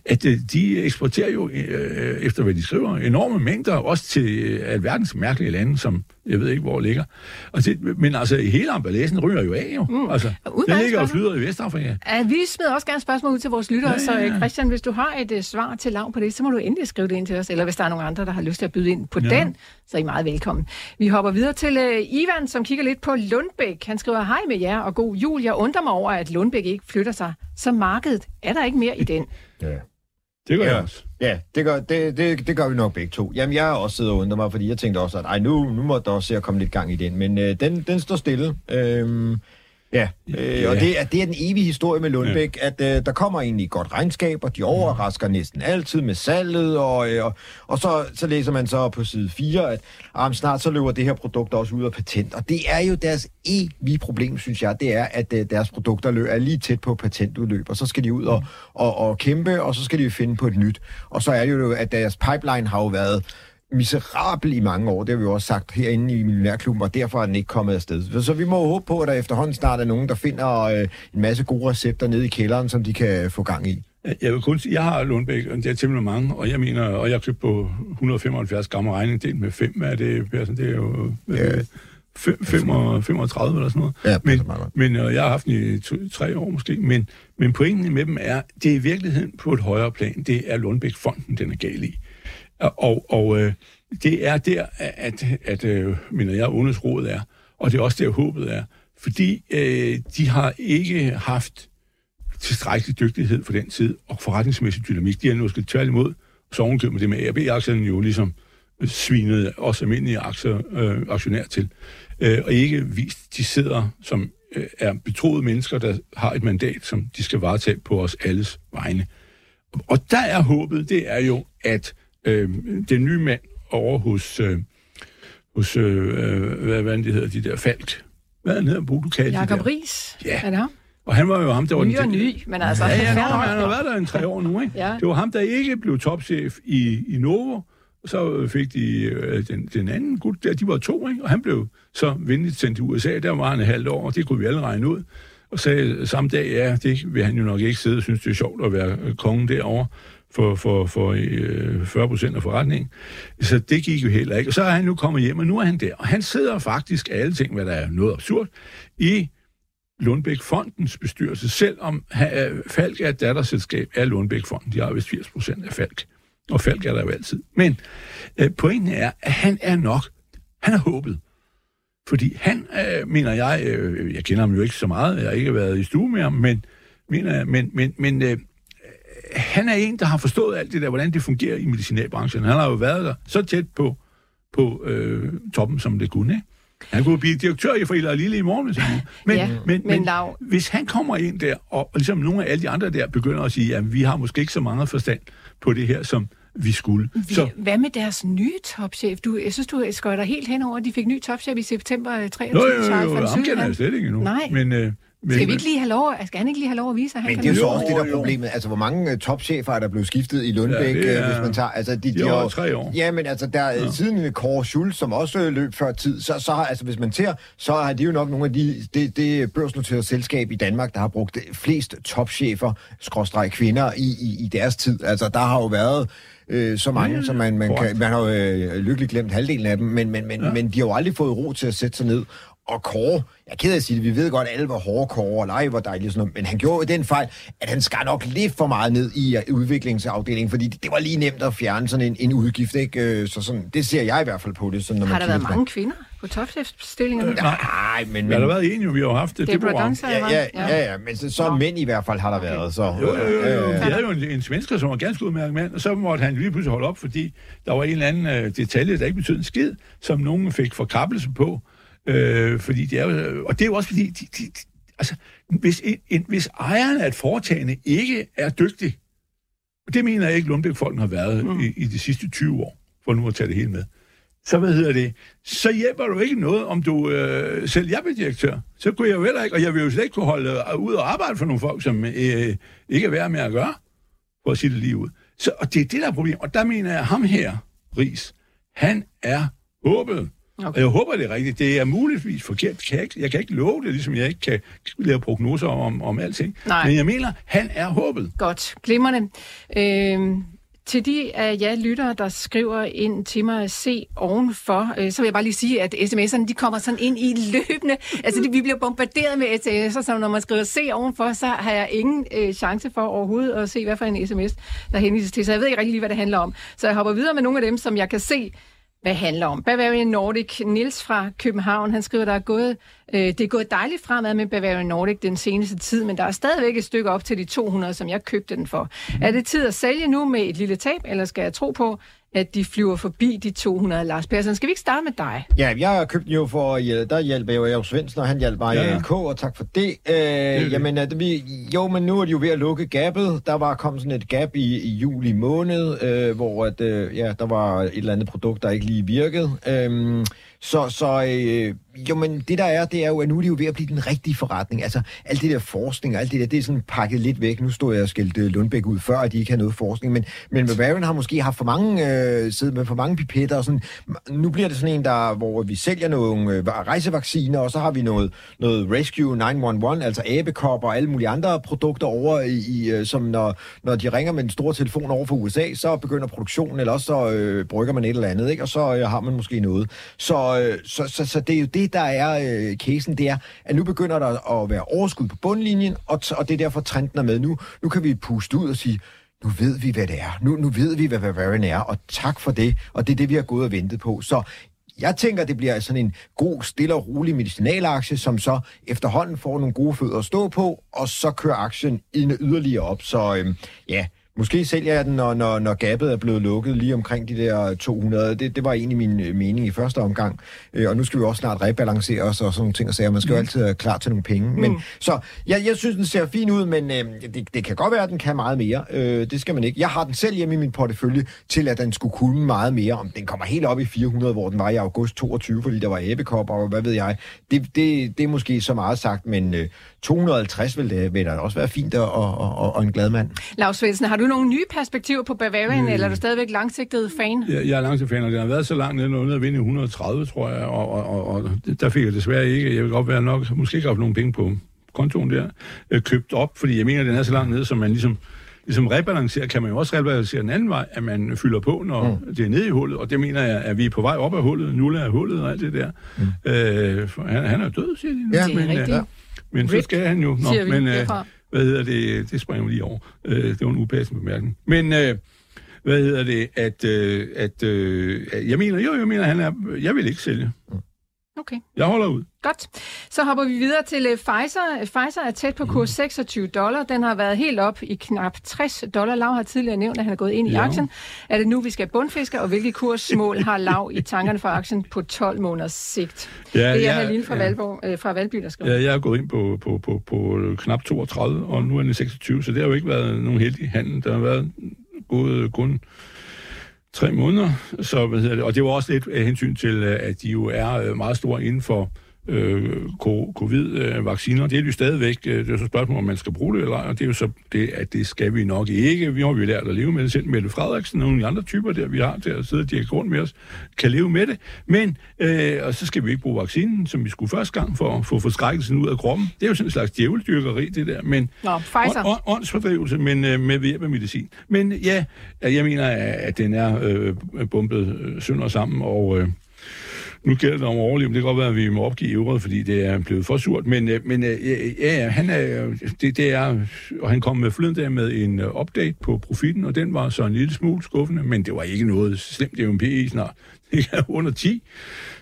at øh, de eksporterer jo, øh, efter hvad de skriver, enorme mængder, også til øh, alverdens mærkelige lande, som jeg ved ikke, hvor det ligger. Og det, men altså, hele emballagen ryger jo af, jo. Mm. Altså, den ligger og flyder i Vestafrika. Ja, vi smider også gerne spørgsmål ud til vores lyttere, ja, ja, ja. så Christian, hvis du har et uh, svar til lav på det, så må du endelig skrive det ind til os, eller hvis der er nogen andre, der har lyst til at byde ind på ja. den, så er I meget velkommen. Vi hopper videre til uh, Ivan, som kigger lidt på Lundbæk. Han skriver, hej med jer og god jul. Jeg undrer mig over, at Lundbæk ikke flytter sig. Så markedet, er der ikke mere i den? Ja. Det gør ja. jeg også. Ja, det gør, det, det, det gør vi nok begge to. Jamen, jeg har også siddet og undret mig, fordi jeg tænkte også, at ej, nu, nu må der også se at komme lidt gang i den. Men øh, den, den står stille. Øhm, Ja, øh, og det er, det er den evige historie med Lundbæk, ja. at øh, der kommer egentlig godt regnskab, og de overrasker næsten altid med salget, og, øh, og, og så, så læser man så på side 4, at ah, snart så løber det her produkt også ud af patent. Og det er jo deres evige problem, synes jeg, det er, at øh, deres produkter løber er lige tæt på patentudløb, og så skal de ud og, og, og kæmpe, og så skal de finde på et nyt. Og så er det jo, at deres pipeline har jo været miserabel i mange år. Det har vi jo også sagt herinde i Millionærklubben, og derfor er den ikke kommet afsted. Så vi må håbe på, at der efterhånden snart er nogen, der finder øh, en masse gode recepter nede i kælderen, som de kan få gang i. Jeg vil kun sige, jeg har Lundbæk, og det er temmelig mange, og jeg mener, og jeg har købt på 175 gram regning, delt med 5, er det, det er jo... Ja. 5, 35 eller sådan noget. Ja, men, men øh, jeg har haft den i to, tre år måske. Men, men pointen med dem er, det er i virkeligheden på et højere plan. Det er Lundbæk-fonden, den er gal i. Og, og øh, det er der, at, at øh, mener jeg, Udenrigsrådet er, og det er også der, håbet er. Fordi øh, de har ikke haft tilstrækkelig dygtighed for den tid, og forretningsmæssig dynamik. De har måske tværtimod så ovenkøbt med det med AB-aktierne jo ligesom svinet også almindelige aktier, øh, aktionær til, øh, og ikke vist, de sidder som øh, er betroede mennesker, der har et mandat, som de skal varetage på os alles vegne. Og der er håbet, det er jo, at øh, den nye mand over hos, øh, hos øh, hvad, hvad det hedder, de der Falk. Hvad han hedder, du kalde Jakob Ries. Ja. Er det ham? Og han var jo ham, der var... Ny og ny, men altså... Ja, ja, han har været der en tre år nu, ikke? ja. Det var ham, der ikke blev topchef i, i Novo, så fik de øh, den, den anden gut der, de var to, ikke? og han blev så venligt sendt til USA, der var han et halvt år, og det kunne vi alle regne ud, og sagde samme dag, ja, det vil han jo nok ikke sidde og synes, det er sjovt at være kongen derovre for, for, for øh, 40 procent af forretningen. Så det gik jo heller ikke. Og så er han nu kommet hjem, og nu er han der. Og han sidder faktisk alle ting, hvad der er noget absurd, i Lundbæk Fondens bestyrelse, selvom øh, Falk er et datterselskab af Lundbæk Fonden. De har vist 80 procent af Falk. Og Falk er der jo altid. Men øh, pointen er, at han er nok, han er håbet. Fordi han, øh, mener jeg, øh, jeg kender ham jo ikke så meget, jeg har ikke været i stue med ham, men, mener, men, men, men øh, han er en, der har forstået alt det der, hvordan det fungerer i medicinalbranchen. Han har jo været der så tæt på, på øh, toppen, som det kunne, ikke? Han kunne blive direktør i Forældre Lille i morgen, hvis han *laughs* men, Ja, men, men men Lav- hvis han kommer ind der, og, og ligesom nogle af alle de andre der begynder at sige, at vi har måske ikke så meget forstand på det her, som vi skulle. Vi, Så, hvad med deres nye topchef? Du, jeg synes, du skøjter helt henover, at de fik ny topchef i september øh, 23. jo, jo, jo, jo, ham kender jeg slet ikke endnu. Nej. Men, øh, men, Skal vi ikke lige have lov, skal han ikke lige have lov at vise, at han Men kan det er jo så også det, der er problemet. Altså, hvor mange uh, topchefer er der blevet skiftet i Lundbæk, Ja, det ja, er- hvis man tager... Altså, de, de Jo, har jo- tre år. Ja, men altså, der, ja. siden Kåre Schultz, som også øh, løb før tid, så, så har, altså, hvis man ser, så har det jo nok nogle af de, det, det børsnoterede selskab i Danmark, der har brugt flest topchefer, skråstreg kvinder, i, i, i deres tid. Altså, der har jo været øh, så mange, Ja, som man, man, kan, man har jo øh, lykkeligt glemt halvdelen af dem, men, men, men, ja. men de har jo aldrig fået ro til at sætte sig ned. Og Kåre, jeg er ked af at sige det, vi ved godt, alle var hårde Kåre, og nej, hvor dejligt og sådan noget, men han gjorde jo den fejl, at han skar nok lidt for meget ned i uh, udviklingsafdelingen, fordi det, det var lige nemt at fjerne sådan en, en udgift, ikke? Øh, Så sådan, det ser jeg i hvert fald på det. Sådan, når Har man der været mange kvinder på topchefstillingerne? Nej, men... der har men der været en, jo, vi har jo haft det. Det er det program. Ja, ja, ja, ja, men så, så Nå. mænd i hvert fald har der været, så... Jo, jo, jo, jo. Øh, Vi havde jo en, en svensker, som var ganske udmærket mand, og så måtte han lige pludselig holde op, fordi der var en eller anden øh, detalje, der ikke betød en skid, som nogen fik forkappelse på. Øh, fordi det er jo, og det er jo også fordi, de, de, de, altså, hvis, en, en, hvis ejeren af et foretagende ikke er dygtig, og det mener jeg ikke, Lundbæk-folken har været mm. i, i de sidste 20 år, for nu at tage det hele med, så hvad hedder det, så hjælper du ikke noget, om du øh, selv jeg bliver direktør. Så kunne jeg jo heller ikke, og jeg vil jo slet ikke kunne holde øh, ud og arbejde for nogle folk, som øh, ikke er værd med at gøre, for at sige det lige ud. Så, og det er det, der er problemet. Og der mener jeg, at ham her, Ries, han er håbet. Okay. Og jeg håber, det er rigtigt. Det er muligvis forkert. Kan jeg, ikke, jeg kan ikke love det, ligesom jeg ikke kan lave prognoser om, om alting. Nej. Men jeg mener, han er håbet. Godt, glimrende. Øhm, til de af jer lyttere, der skriver ind til mig se ovenfor, øh, så vil jeg bare lige sige, at sms'erne de kommer sådan ind i løbende. Altså, de, vi bliver bombarderet med sms'er, så når man skriver se ovenfor, så har jeg ingen øh, chance for overhovedet at se, hvad for en sms, der henvises til. Så jeg ved ikke rigtig lige, hvad det handler om. Så jeg hopper videre med nogle af dem, som jeg kan se, hvad handler om. Bavarian Nordic, Nils fra København, han skriver, der er gået, øh, det er gået dejligt fremad med Bavarian Nordic den seneste tid, men der er stadigvæk et stykke op til de 200, som jeg købte den for. Er det tid at sælge nu med et lille tab, eller skal jeg tro på, at de flyver forbi de 200? Lars Persson, skal vi ikke starte med dig? Ja, jeg har købt den jo for, at hjæl- der hjælper jeg jo Jacob Svendsen, og han hjalp mig Ja. i LK, og tak for det. Øh, det. jamen, at vi, jo, men nu er de jo ved at lukke gabet. Der var kommet sådan et gap i, i juli måned, øh, hvor at, øh, ja, der var et eller andet produkt, der ikke lige virkede. Øh, så, så øh, jo, men det der er, det er jo, at nu er det jo ved at blive den rigtige forretning. Altså, alt det der forskning og alt det der, det er sådan pakket lidt væk. Nu stod jeg og skældte Lundbæk ud før, at de ikke har noget forskning, men, men Bavarian har måske haft for mange, øh, siddet med for mange pipetter og sådan. Nu bliver det sådan en, der, hvor vi sælger nogle øh, rejsevacciner, og så har vi noget, noget Rescue 911, altså abekopper og alle mulige andre produkter over i, i øh, som når, når de ringer med en stor telefon over for USA, så begynder produktionen, eller også så øh, brygger man et eller andet, ikke? og så øh, har man måske noget. Så, Øh, så, så, så det er jo det, der er øh, casen, det er, at nu begynder der at være overskud på bundlinjen, og, t- og det er derfor trenden er med. Nu, nu kan vi puste ud og sige, nu ved vi, hvad det er. Nu, nu ved vi, hvad Bavarian er, og tak for det. Og det er det, vi har gået og ventet på. Så jeg tænker, det bliver sådan en god, stille og rolig medicinalaktie, som så efterhånden får nogle gode fødder at stå på, og så kører aktien yderligere op. Så øhm, ja, måske sælger jeg den, når, når, når gabet er blevet lukket lige omkring de der 200. Det, det var egentlig min øh, mening i første omgang. Øh, og nu skal vi også snart rebalancere os og sådan nogle ting og sager. Man skal jo altid være klar til nogle penge. Mm. Men, så jeg, jeg synes, den ser fin ud, men øh, det, det kan godt være, at den kan meget mere. Øh, det skal man ikke. Jeg har den selv hjemme i min portefølje til, at den skulle kunne meget mere. Om den kommer helt op i 400, hvor den var i august 22, fordi der var æbekopper og hvad ved jeg. Det, det, det er måske så meget sagt, men øh, 250 vil, det, vil da også være fint og, og, og, og en glad mand. Lars Svendsen, har du nogle nye perspektiver på Bavarian, mm. eller er du stadigvæk langsigtet fan? Jeg, jeg er langsomt fan, og den har været så langt nede, nede at vinde i 130, tror jeg, og, og, og, og der fik jeg desværre ikke, jeg vil godt være nok, måske ikke have nogle penge på kontoen der, øh, købt op, fordi jeg mener, at den er så langt nede, som man ligesom, ligesom rebalancerer, kan man jo også rebalancere den anden vej, at man fylder på, når mm. det er nede i hullet, og det mener jeg, at vi er på vej op af hullet, nulle af hullet og alt det der. Mm. Øh, for han, han er død, siger de nu. Ja, Det er men, rigtigt. øh, men så skal han jo. siger vi men, øh hvad hedder det? Det springer vi lige over. Øh, det var en upassende bemærkning. Men øh, hvad hedder det? At, øh, at øh, jeg mener, jo, jeg mener, han er, jeg vil ikke sælge. Mm. Okay. Jeg holder ud. Godt. Så hopper vi videre til uh, Pfizer. Pfizer er tæt på kurs 26 dollar. Den har været helt op i knap 60 dollar. Lav har tidligere nævnt, at han er gået ind i Ja. aktien. Er det nu, vi skal bundfiske, og hvilke kursmål har Lav i tankerne for aktien på 12 måneders sigt? Ja, det er ja, Halil fra, ja. Valborg, øh, fra Valby, der skriver. Ja, jeg er gået ind på, på, på, på knap 32, og nu er den 26, så det har jo ikke været nogen heldig handel. Der har været gået kun tre måneder, så, hvad hedder det, og det var også lidt af øh, hensyn til, øh, at de jo er øh, meget store inden for øh, co- covid-vacciner. Det er jo stadigvæk. øh, Det er så et spørgsmål, om man skal bruge det eller ej, og det er jo så det, at det skal vi nok ikke. Vi har jo lært at leve med det selv. Mette Frederiksen og nogle af de andre typer der, vi har til at sidde og dirke rundt med os, kan leve med det. Men, øh, og så skal vi ikke bruge vaccinen, som vi skulle første gang for at få forskrækkelsen ud af kroppen. Det er jo sådan en slags djæveldyrkeri, det der. Men, Nå, Pfizer. Ånd- ånd- Åndsfordrivelse, men øh, med hjælp af medicin. Men ja, jeg mener, at den er øh, bumpet øh, sønder sammen, og øh, nu gælder det om at overleve. Det kan godt være, at vi må opgive øvret, fordi det er blevet for surt. Men, øh, men øh, ja, ja, han er, det, det er, og han kom med forleden der med en øh, update på profitten, og den var så en lille smule skuffende, men det var ikke noget slemt. Det er jo en PE snart. *laughs* Det er under 10.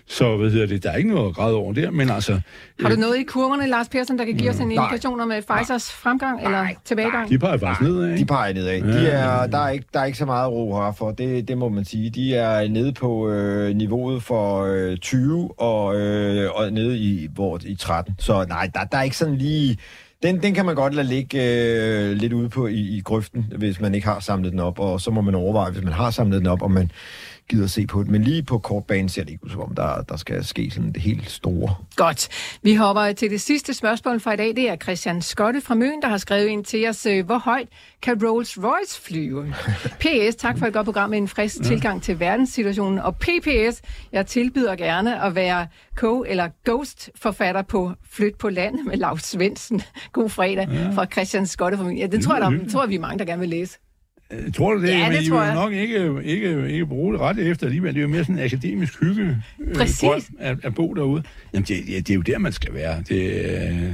Så hvad hedder det, der er ikke noget at græde over der, men altså... Har du øh, noget i kurverne, Lars Persson, der kan give os en indikation om øh, Pfizers fremgang eller tilbagegang? De peger faktisk nedad, De ikke? peger nedad. De er, der, er ikke, der er ikke så meget ro herfor, det, det må man sige. De er nede på øh, niveauet for øh, 20 og, øh, og nede i, hvor, i 13. Så nej, der, der er ikke sådan lige... Den, den kan man godt lade ligge øh, lidt ude på i, i grøften, hvis man ikke har samlet den op, og så må man overveje, hvis man har samlet den op, om man gider se på det. Men lige på kortbanen ser det ikke ud, som om der, der skal ske sådan det helt store. Godt. Vi hopper til det sidste spørgsmål fra i dag. Det er Christian Skotte fra Møn, der har skrevet ind til os, øh, hvor højt kan Rolls-Royce flyve? *laughs* PS, tak for et godt program med en frisk ja. tilgang til verdenssituationen. Og PPS, jeg tilbyder gerne at være co- eller ghost-forfatter på Flyt på landet med Lars Svendsen. *laughs* God fredag ja. fra Christian Skotte fra Møn. Ja, det tror jeg, der, det tror jeg, vi er mange, der gerne vil læse. Øh, Tror du det? Ja, Men det I tror vil jeg. nok ikke, ikke, ikke bruge det ret efter alligevel. Det er jo mere sådan en akademisk hygge øh, Præcis. at, at bo derude. Jamen, det, ja, det er jo der, man skal være. Det, øh,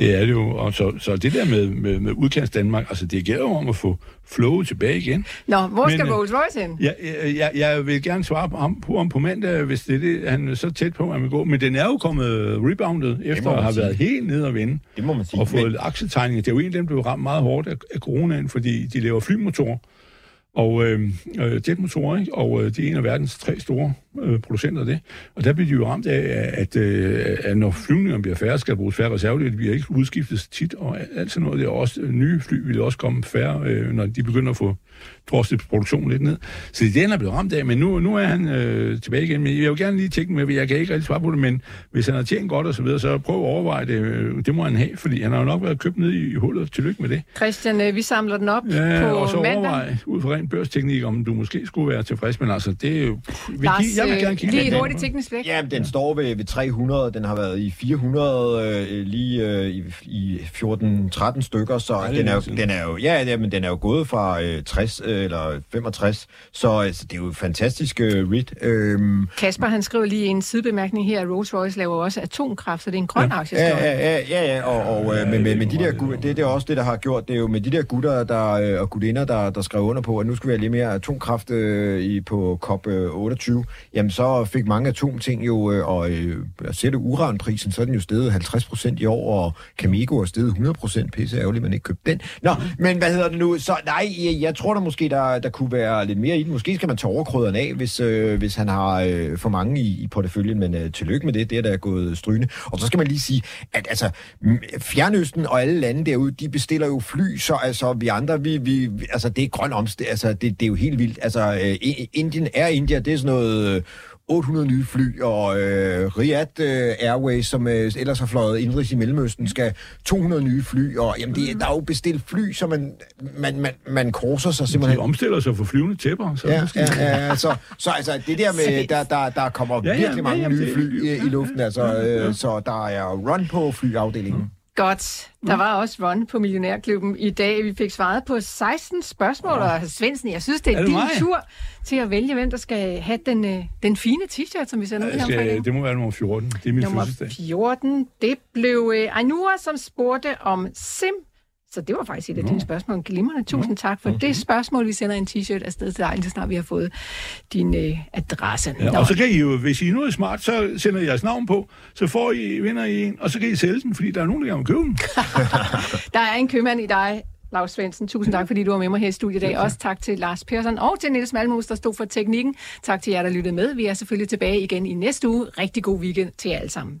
det er det jo. Og så, så det der med, med, med udkants Danmark, altså det gælder jo om at få flowet tilbage igen. Nå, hvor Men, skal øh, Rolls-Royce hen? Jeg, jeg, jeg, vil gerne svare på ham på, om på mandag, hvis det er det, han er så tæt på, at han vil gå. Men den er jo kommet reboundet, efter man at have sige. været helt nede og vende. Det må man sige. Og fået Men- aktietegninger. Det er jo en af dem, der blev ramt meget hårdt af, af coronaen, fordi de laver flymotorer og øh, øh, jetmotorer, ikke? og øh, de er en af verdens tre store øh, producenter af det. Og der bliver de jo ramt af, at, øh, at når flyvningerne bliver færre, skal der bruges færre reservedele. De bliver ikke udskiftet tit, og alt sådan noget. Det er også øh, nye fly vil også komme færre, øh, når de begynder at få droslet produktionen lidt ned. Så det er den, er blevet ramt af, men nu, nu er han øh, tilbage igen. Men jeg vil gerne lige tænke med, jeg kan ikke rigtig svare på det, men hvis han har tjent godt og så videre, så prøv at overveje det. Øh, Det må han have, fordi han har jo nok været købt ned i hullet. Tillykke med det. Christian, vi samler den op Ja, på og så mandag. overvej ud fra ren børsteknik, om du måske skulle være tilfreds, men altså, det er jo... Vi Lars, jeg vil gerne øh, kigge lige hurtigt teknisk blik. Ja, men den står ved, ved 300, den har været i 400 øh, lige øh, i, i 14-13 stykker, så det er den, er jo, den er jo, ja, ja, men den er jo gået fra øh, 60 øh, eller 65, så altså, det er jo fantastisk øh, read. Øhm, Kasper, han skriver lige en sidebemærkning her, at Rolls-Royce laver også atomkraft, så det er en grøn aktie. Ja, han. ja, ja, ja, ja, og, og øh, med, med, det med er de der gutter, det, det er også det, der har gjort, det er jo med de der gutter der, øh, og gutinder, der, der skrev under på, at nu skal vi have lidt mere atomkraft øh, i, på COP28, jamen så fik mange atomting jo, øh, og øh, ser du uranprisen, så er den jo steget 50 procent i år, og Cameco er steget 100 procent, pisse ærgerligt, man ikke købte den. Nå, men hvad hedder det nu? Så nej, jeg, jeg tror der måske, der, der kunne være lidt mere i den. Måske skal man tage overkrøderen af, hvis, øh, hvis han har øh, for mange i, i porteføljen, men øh, tillykke med det, det er da gået strygende. Og så skal man lige sige, at altså, Fjernøsten og alle lande derude, de bestiller jo fly, så altså, vi andre, vi, vi, altså, det er grøn omstilling, altså, det, det er jo helt vildt. Altså, øh, Indien er India, det er sådan noget... Øh, 800 nye fly, og øh, Riyadh øh, Airways, som øh, ellers har fløjet indrigs i Mellemøsten, skal 200 nye fly, og jamen, det, der er jo bestilt fly, så man, man, man, man korser sig De simpelthen. omstiller sig for flyvende tæpper. Så Ja, måske- ja, ja, så, så altså, det der med, der, der, der kommer Ja, ja, virkelig ja, mange jamen, nye fly i, ja, i luften, altså, ja, ja. øh, så der er run på flyafdelingen. Godt. Der var også run på Millionærklubben i dag. Vi fik svaret på 16 spørgsmål, og Svendsen, jeg synes, det er, Er det din mig? tur til at vælge, hvem der skal have den, øh, den fine t-shirt, som vi sender ud her det må være nummer 14. Det er min Nummer fødselsdag. 14, det blev øh, Ainura, som spurgte om Sim Så det var faktisk et af dine spørgsmål. Glimrende. Tusind tak for det spørgsmål. Vi sender en t-shirt afsted til dig, lige snart vi har fået din øh, adresse. Ja, og så kan I jo, hvis I er noget smart, så sender I jeres navn på, så får I, vinder I en, og så kan I sælge den, fordi der er nogen, der gerne vil købe den. *laughs* Der er en købmand i dig, Lars Svendsen. Tusind tak, fordi du var med mig her i studiet i dag. Også tak til Lars Persson og til Niels Malmus, der stod for teknikken. Tak til jer, der lyttede med. Vi er selvfølgelig tilbage igen i næste uge. Rigtig god weekend til jer alle sammen.